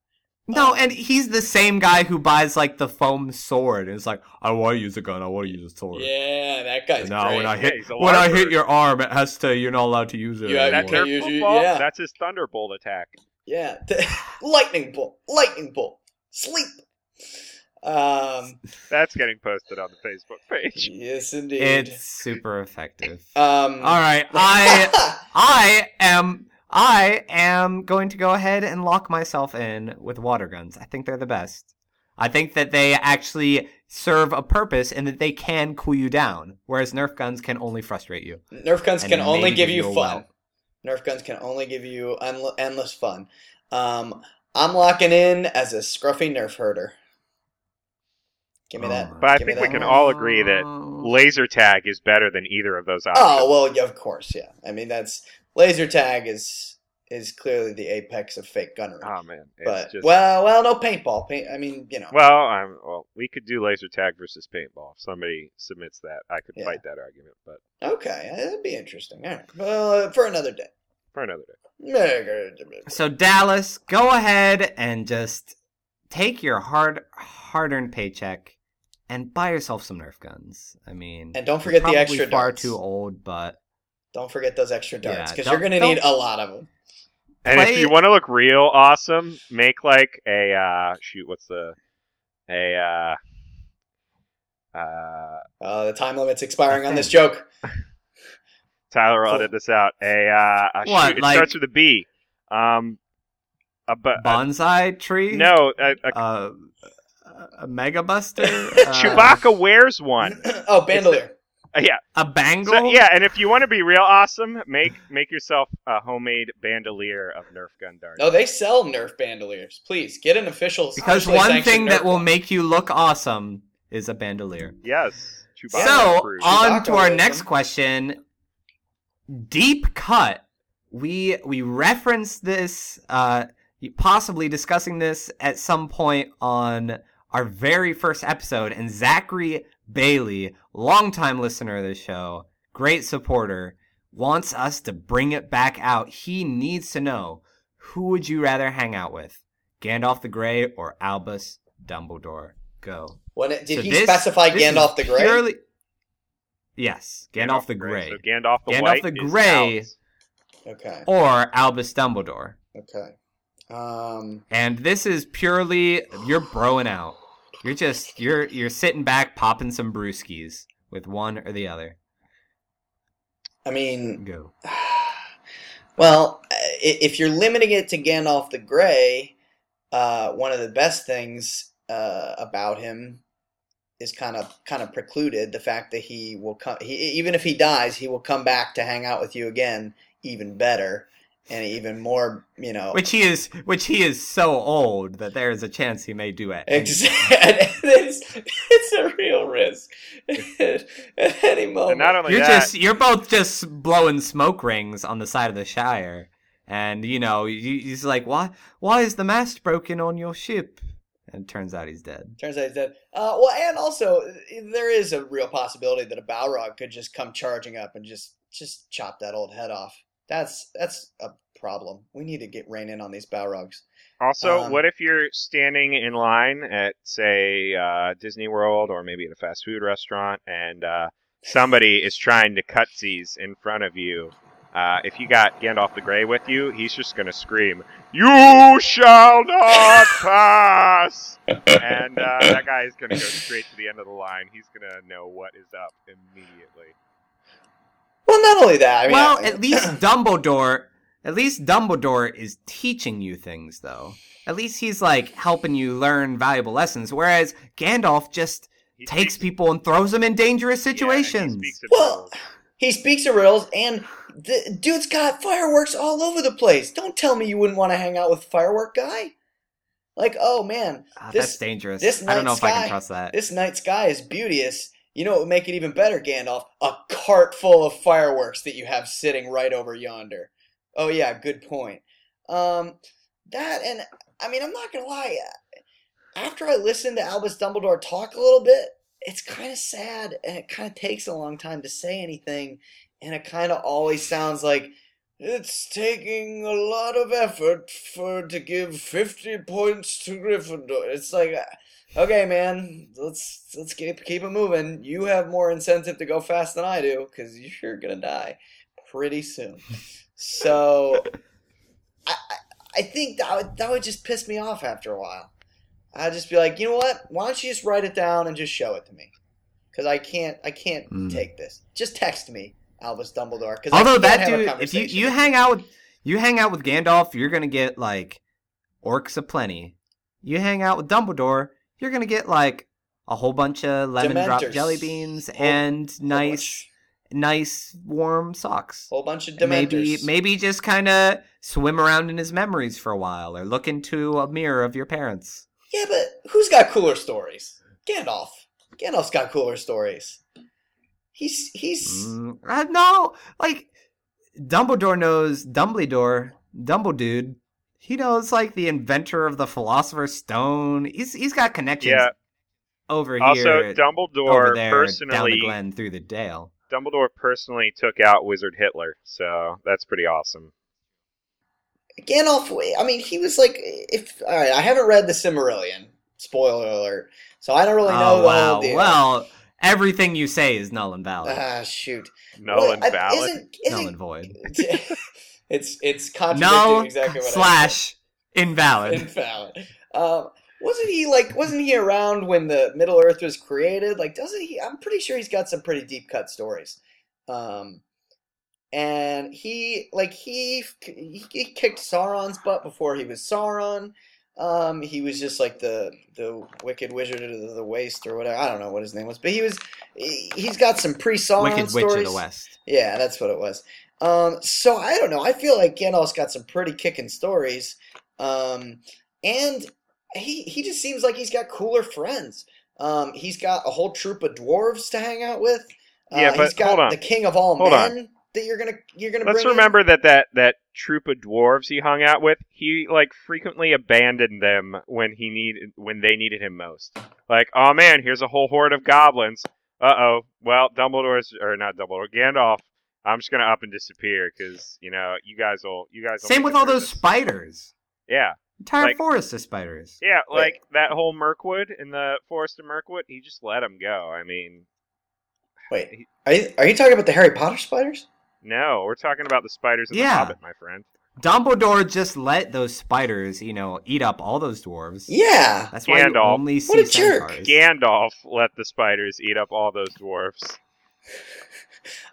No, Um, and he's the same guy who buys like the foam sword. And it's like, I want to use a gun. I want to use a sword. Yeah, that guy's no, great. when I hit he's a when I hit your arm, it has to. You're not allowed to use it. You have- that anymore. can't use you- yeah. That's his thunderbolt attack. Yeah, (laughs) lightning bolt, lightning bolt, sleep. Um, That's getting posted on the Facebook page. yes, indeed. It's super effective. um, All right, (laughs) I I am I am going to go ahead and lock myself in with water guns. I think they're the best. I think that they actually serve a purpose and that they can cool you down, whereas Nerf guns can only frustrate you. Nerf guns and can only give give you you a fun. Nerf guns can only give you un- endless fun. Um, I'm locking in as a scruffy Nerf herder. Give me that. Oh, But I Give me think we can all agree that laser tag is better than either of those options. Oh well, yeah, of course, yeah. I mean, that's laser tag is is clearly the apex of fake gunnery. Oh man, it's but just well, well, no paintball. Paint. I mean, you know. well, I'm, well, we could do laser tag versus paintball. If somebody submits that, I could Yeah. fight that argument, but Okay, that'd be interesting. All right. Well, uh, for another day. for another day. So Dallas, go ahead and just take your hard hard-earned paycheck and buy yourself some Nerf guns. I mean, And don't forget the probably extra far darts. too old, but Don't forget those extra darts because don't- you're going to need a lot of them. And if you want to look real awesome, make like a uh, shoot. What's the a uh, uh, Uh, the time limit's expiring on this (laughs) joke. Tyler will Cool. edit this out. A, uh, a What, shoot. It like- starts with a B. Um, a, bu- a bonsai tree. no, a, a, Uh, a mega buster. (laughs) Uh, Chewbacca wears one. (clears throat) oh, bandolier. Uh, yeah, A bangle. so, yeah, and if you want to be real awesome, make make yourself a homemade bandolier of Nerf gun darts. No, they sell Nerf bandoliers. Please get an official. Because one sanctioned thing that Nerf will make you look awesome is a bandolier. Yes, Chewbacca So approved. on to our is next question. Deep cut. We we referenced this, uh, possibly discussing this at some point on our very first episode, and Zachary Bailey, longtime listener of the show, great supporter, wants us to bring it back out. He needs to know who would you rather hang out with, Gandalf the Grey or Albus Dumbledore? Go. When it, did So he this- specify this Gandalf the Grey? Purely... Yes, Gandalf, the Grey. So Gandalf the Gandalf White. the is Grey. out. Okay. or Albus Dumbledore. Okay. Um. And this is purely you're broing out. You're just you're you're sitting back popping some brewskis with one or the other. I mean, Go. (sighs) well, if you're limiting it to Gandalf the Grey, uh, one of the best things uh, about him is kind of kind of precluded the fact that he will come. He, even if he dies, he will come back to hang out with you again, even better and even more. You know, Which he is which he is so old that there is a chance he may do it. Exactly. (laughs) it's, it's a real risk at (laughs) any moment. And not only You're that, just you're both just blowing smoke rings on the side of the Shire. And you know, he's like, Why why is the mast broken on your ship? And it turns out he's dead. Turns out he's dead. Uh, well, and also there is a real possibility that a Balrog could just come charging up and just just chop that old head off. That's that's a problem. We need to get rein in on these Balrogs. Also, Um, what if you're standing in line at, say, uh, Disney World or maybe at a fast food restaurant, and uh, somebody is trying to cut cutsies in front of you? Uh, if you got Gandalf the Grey with you, he's just gonna scream, "You shall not (laughs) pass!" and uh, that (laughs) guy is gonna go straight to the end of the line. He's gonna know what is up immediately. Well, not only that. I mean, well, I- at least (clears throat) Dumbledore, at least Dumbledore is teaching you things, though. At least he's like helping you learn valuable lessons, whereas Gandalf just He takes speaks- people and throws them in dangerous yeah, he situations. Well, riddles. he speaks of riddles, and the dude's got fireworks all over the place. Don't tell me you wouldn't want to hang out with firework guy. Like, oh man, Ah, this- that's dangerous. this I don't know night if I can trust that. This night sky is beauteous. You know what would make it even better, Gandalf? A cart full of fireworks that you have sitting right over yonder. Oh yeah, good point. Um, that and I mean, I'm not gonna lie. After I listened to Albus Dumbledore talk a little bit, it's kind of sad, and it kind of takes a long time to say anything, and it kind of always sounds like it's taking a lot of effort for to give 50 points to Gryffindor. It's like okay, man, let's let's keep keep it moving. You have more incentive to go fast than I do because you're gonna die pretty soon. So, I I, think that would, that would just piss me off after a while. I'd just be like, you know what? Why don't you just write it down and just show it to me? Because I can't, I can't Mm. take this. Just text me, Albus Dumbledore. Because Although that dude, if you you hang out with you hang out with Gandalf, you're gonna get like orcs aplenty. You hang out with Dumbledore, you're gonna get like a whole bunch of lemon drop Dementors. jelly beans Whole- and nice nice warm socks. whole bunch of Dementors. maybe maybe just kind of swim around in his memories for a while or look into a mirror of your parents. Yeah, but who's got cooler stories? Gandalf. Gandalf's got cooler stories. He's he's Mm, uh, no, like Dumbledore knows Dumbledore, Dumbledude. He knows like the inventor of the Philosopher's Stone. He's he's got connections Yeah. over Also, here, Also, Dumbledore over there, down the personally, glen through the dale. Dumbledore personally took out Wizard Hitler, so that's pretty awesome. Gandalf. I mean, he was like, if all right, I haven't read the Silmarillion. Spoiler alert. So I don't really know oh wow! whole. Well, everything you say is null and valid, ah, shoot. Null Well, and I- valid. Isn't, null isn't, and void. (laughs) it's it's contradicting No exactly what I slash I invalid. said. invalid. Um, wasn't he like? Wasn't he around when the Middle Earth was created? Like, doesn't he? I'm pretty sure he's got some pretty deep cut stories. Um, and he like he he he kicked Sauron's butt before he was Sauron. Um, he was just like the the wicked wizard of the waste or whatever. I don't know what his name was, but he was he, he's got some pre Sauron stories. Wicked. Witch of the West. Yeah, that's what it was. Um, so I don't know. I feel like Gandalf's got some pretty kicking stories, um, and he he just seems like he's got cooler friends. Um, he's got a whole troop of dwarves to hang out with. Uh, Yeah, but he's got hold on. the king of all Hold on. men that you're gonna you're gonna. Let's bring in. remember that, that that troop of dwarves he hung out with, he like frequently abandoned them when he needed when they needed him most. Like, oh man, here's a whole horde of goblins. Uh oh. Well, Dumbledore's or not Dumbledore, Gandalf. I'm just gonna up and disappear because you know you guys will you guys. Will Same with all those this. spiders. Yeah, Entire Like- forest of spiders. yeah, Wait. like that whole Mirkwood in the forest of Mirkwood. He just let him go. I mean, Wait, are you are you talking about the Harry Potter spiders? no, we're talking about the spiders in Yeah. the Hobbit, my friend. Dumbledore just let those spiders, you know, eat up all those dwarves. Yeah. That's why you Gandalf. only see What a jerk. centaurs. Gandalf let the spiders eat up all those dwarfs.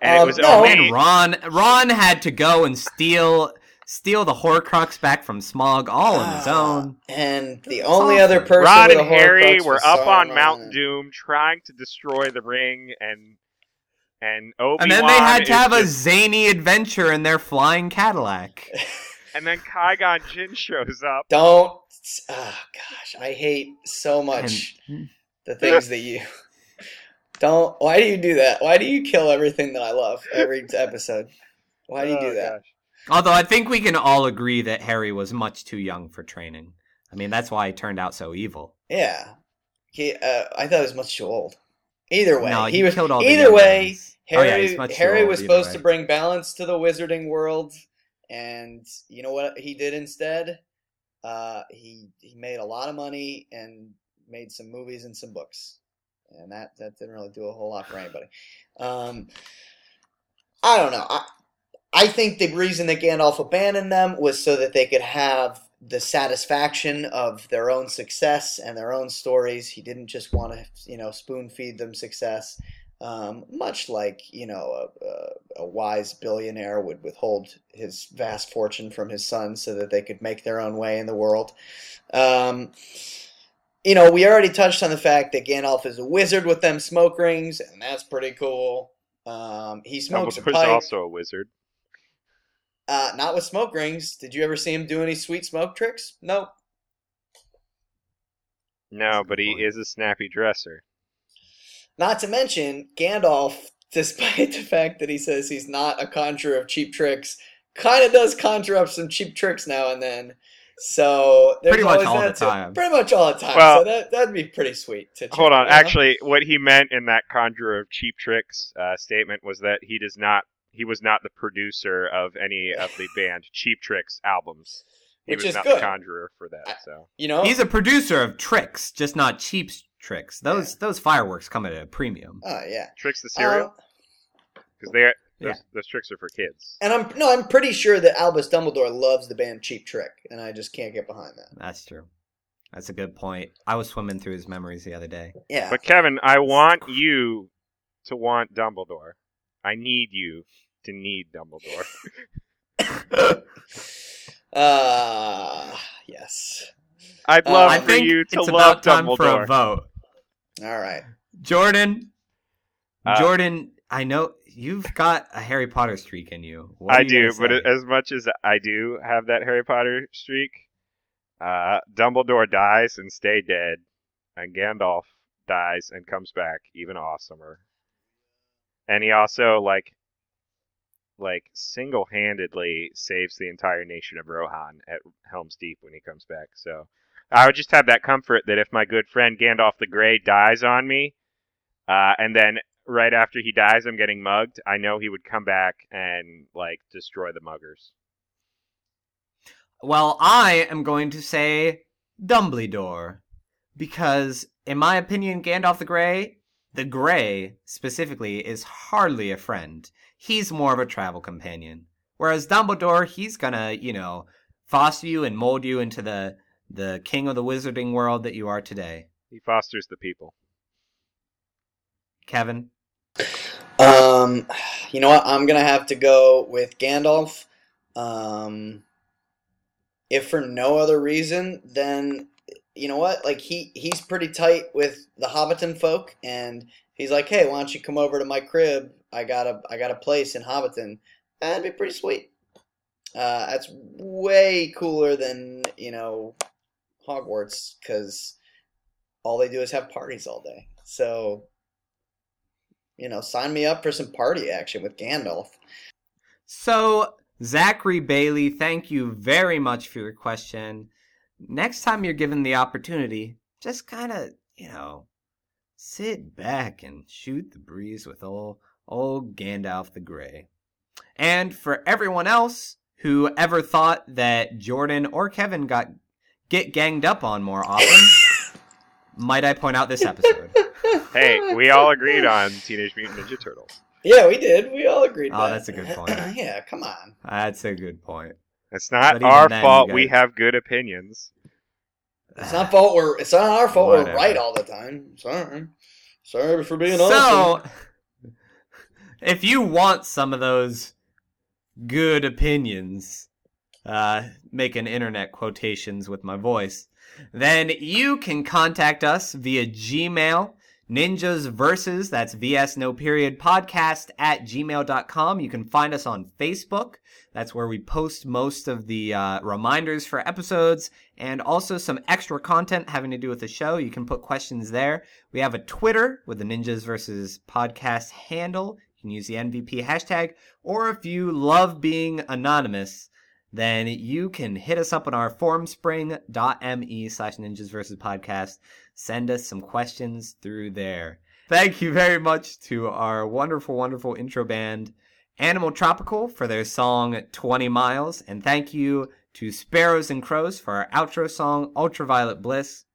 And Um, it was no. only And Ron, Ron had to go and steal, steal the Horcrux back from Smaug all on his Ah, own. And the It's only awful. other person Ron with and Harry were was up on Sauron. Mount Doom trying to destroy the ring, and and Obi And then they had to have a zany adventure in their flying Cadillac. (laughs) and then Qui Gon Jinn shows up. Don't. Oh gosh, I hate so much And (laughs) the things that you don't. Why do you do that? Why do you kill everything that I love every (laughs) episode? Why do you Oh, do that? gosh. although I think we can all agree that Harry was much too young for training. I mean, that's why he turned out so evil. Yeah, he. Uh, I thought he was much too old. Either way, no, he he was. killed all the either young way, ones. Oh, Harry. yeah, he's much too Harry was supposed way. to bring balance to the wizarding world, and you know what he did instead? Uh, he he made a lot of money and made some movies and some books, and that that didn't really do a whole lot for anybody. Um, I don't know. I I think the reason that Gandalf abandoned them was so that they could have the satisfaction of their own success and their own stories. He didn't just want to, you know, spoon feed them success. Um, much like you know a, a, a wise billionaire would withhold his vast fortune from his sons so that they could make their own way in the world. Um, you know, we already touched on the fact that Gandalf is a wizard with them smoke rings, and that's pretty cool. Um, he smokes a pipe. also a wizard. Uh, not with smoke rings. Did you ever see him do any sweet smoke tricks? Nope. No, but he is a snappy dresser. Not to mention, Gandalf, (laughs) despite the fact that he says he's not a conjurer of cheap tricks, kind of does conjure up some cheap tricks now and then. So there's Pretty much all that the too. time. Pretty much all the time. Well- so that that'd be pretty sweet. To Hold on, out, actually, what he meant in that conjurer of cheap tricks uh, statement was that he does not. He was not the producer of any of the (laughs) band Cheap Tricks albums. He Which was is not good. the conjurer for that. So you know, He's a producer of tricks, just not cheap tricks. Those those fireworks come at a premium. oh yeah. Tricks the cereal Um, because they Yeah. those, those tricks are for kids. and I'm no, I'm pretty sure that Albus Dumbledore loves the band Cheap Trick, and I just can't get behind that. That's true. That's a good point. I was swimming through his memories the other day. Yeah. But Kevin, I want you to want Dumbledore. I need you to need Dumbledore. (laughs) (laughs) Uh, yes. I'd Uh, love I for think you to it's love about time Dumbledore. for a vote. All right. Jordan, Uh, Jordan, I know you've got a Harry Potter streak in you. What I you do, but as much as I do have that Harry Potter streak, uh, Dumbledore dies and stay dead, and Gandalf dies and comes back even awesomer. And he also like like single-handedly saves the entire nation of Rohan at Helm's Deep when he comes back. So I would just have that comfort that if my good friend Gandalf the Grey dies on me, uh, and then right after he dies, I'm getting mugged. I know he would come back and like destroy the muggers. Well, I am going to say Dumbledore. Because, in my opinion, Gandalf the Grey, the Grey specifically, is hardly a friend. He's more of a travel companion. Whereas Dumbledore, he's gonna, you know, foster you and mold you into the the king of the wizarding world that you are today. He fosters the people. Kevin? Um, you know what? I'm gonna have to go with Gandalf. Um, if for no other reason, then you know what? Like he he's pretty tight with the Hobbiton folk, and he's like, "Hey, why don't you come over to my crib? I got a I got a place in Hobbiton. That'd be pretty sweet. Uh, that's way cooler than you know Hogwarts because all they do is have parties all day. So you know, sign me up for some party action with Gandalf. So, Zachary Bailey, thank you very much for your question. Next time you're given the opportunity, just kind of, you know, sit back and shoot the breeze with old, old Gandalf the Grey. And for everyone else who ever thought that Jordan or Kevin got get ganged up on more often, (laughs) might I point out this (laughs) episode? Hey, we all agreed on Teenage Mutant Ninja Turtles. Yeah, we did. We all agreed. Oh, that. that's a good (clears throat) point. yeah, come on. That's a good point. It's not our then, fault you we have good opinions. It's not fault we're. It's not our fault Whatever. we're right all the time. Sorry. Sorry for being honest. so, (laughs) awesome. if you want some of those good opinions, uh, making internet quotations with my voice, then you can contact us via Gmail. Ninjas Versus, that's VS no period podcast at gmail.com. You can find us on Facebook. That's where we post most of the uh, reminders for episodes and also some extra content having to do with the show. You can put questions there. We have a Twitter with the Ninjas Versus podcast handle. You can use the MVP hashtag. Or if you love being anonymous, then you can hit us up on our formspring.me slash ninjas versus podcast. Send us some questions through there. Thank you very much to our wonderful, wonderful intro band, Animal Tropical, for their song 20 Miles. And thank you to Sparrows and Crows for our outro song, Ultraviolet Bliss.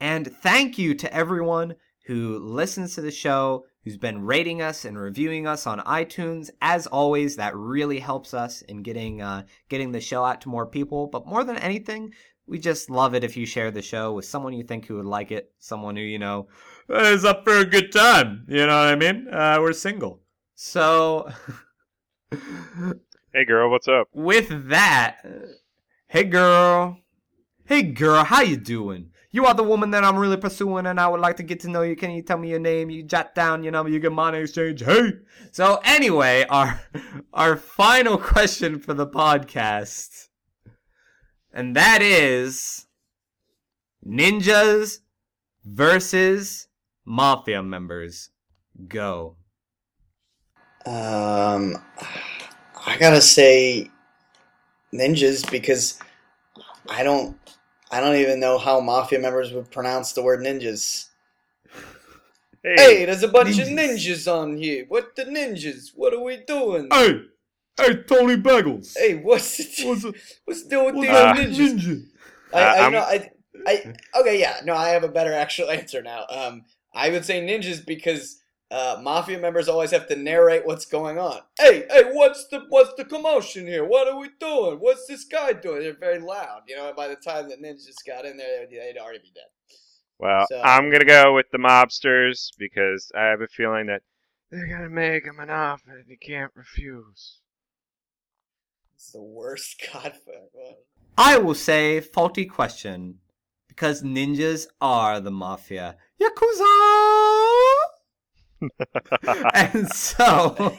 And thank you to everyone who listens to the show, who's been rating us and reviewing us on iTunes. As always, that really helps us in getting uh, getting the show out to more people. But more than anything, we just love it if you share the show with someone you think who would like it, someone who you know is up for a good time. You know what I mean? Uh, we're single, so. (laughs) Hey girl, what's up? with that, hey girl, hey girl, how you doing? You are the woman that I'm really pursuing, and I would like to get to know you. Can you tell me your name? You jot down your number. You get money exchange. Hey. So anyway, (laughs) our our final question for the podcast, and that is ninjas versus mafia members. Go. Um, I gotta say ninjas because I don't. I don't even know how mafia members would pronounce the word ninjas. Hey, Hey, there's a bunch of Ninjas. ninjas on here. What the ninjas? What are we doing? Hey, hey, Tony Bagels. Hey, what's the, What's a, what's the deal with what's the Uh, uh, ninjas? ninja? I, Uh, I, I'm- know, I, I, okay, yeah, no, I have a better actual (laughs) answer now. Um, I would say ninjas because uh, mafia members always have to narrate what's going on. Hey, hey, what's the what's the commotion here? What are we doing? What's this guy doing? They're very loud. You know, and by the time the ninjas got in there, they'd, they'd already be dead. Well, So- I'm gonna go with the mobsters because I have a feeling that they're gonna make him an offer that he can't refuse. It's the worst (laughs) Godfather. I will say faulty question because ninjas are the mafia. Yakuza! (laughs) and so,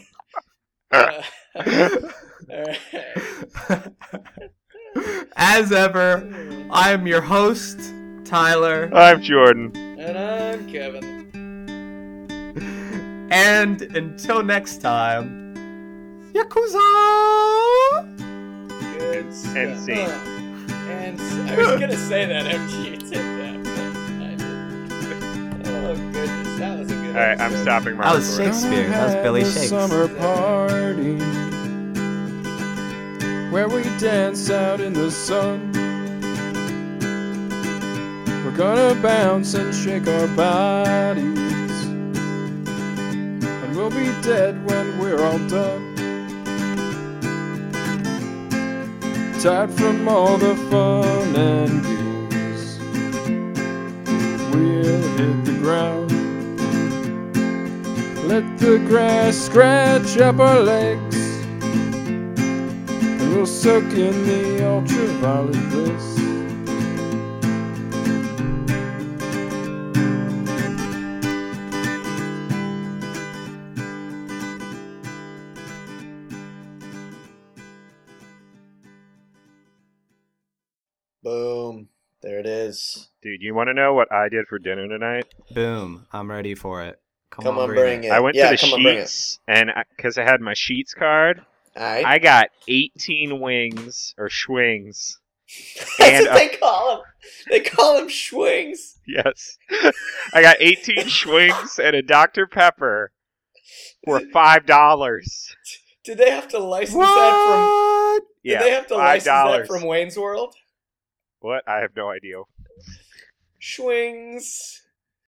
Uh, alright. as ever, I am your host, Tyler, I'm Jordan. and I'm Kevin. and until next time, Yakuza! Good stuff. And scene. (laughs) And I was gonna say that after All right, I'm episode. stopping my That was. Shakespeare. That was Billy Have a Shakes. Summer party where we dance out in the sun. We're gonna bounce and shake our bodies, and we'll be dead when we're all done. Tired from all the fun and games, we'll hit the ground. Let the grass scratch up our legs. And we'll soak in the ultraviolet bliss. Boom. There it is. Dude, you want to know what I did for dinner tonight? Boom. I'm ready for it. Come, Come on, bring bring it. it. I went yeah, to the on, bring it. Sheetz, and because I, had my Sheetz card, All right. I got 18 wings or schwings. (laughs) That's and what they call them. They call them schwings. Yes, (laughs) I got 18 schwings and a Dr Pepper for (laughs) five dollars. Did they have to license that from? What? Did Yeah, they have to five license that dollars. from Wayne's World? What? I have no idea. Schwings.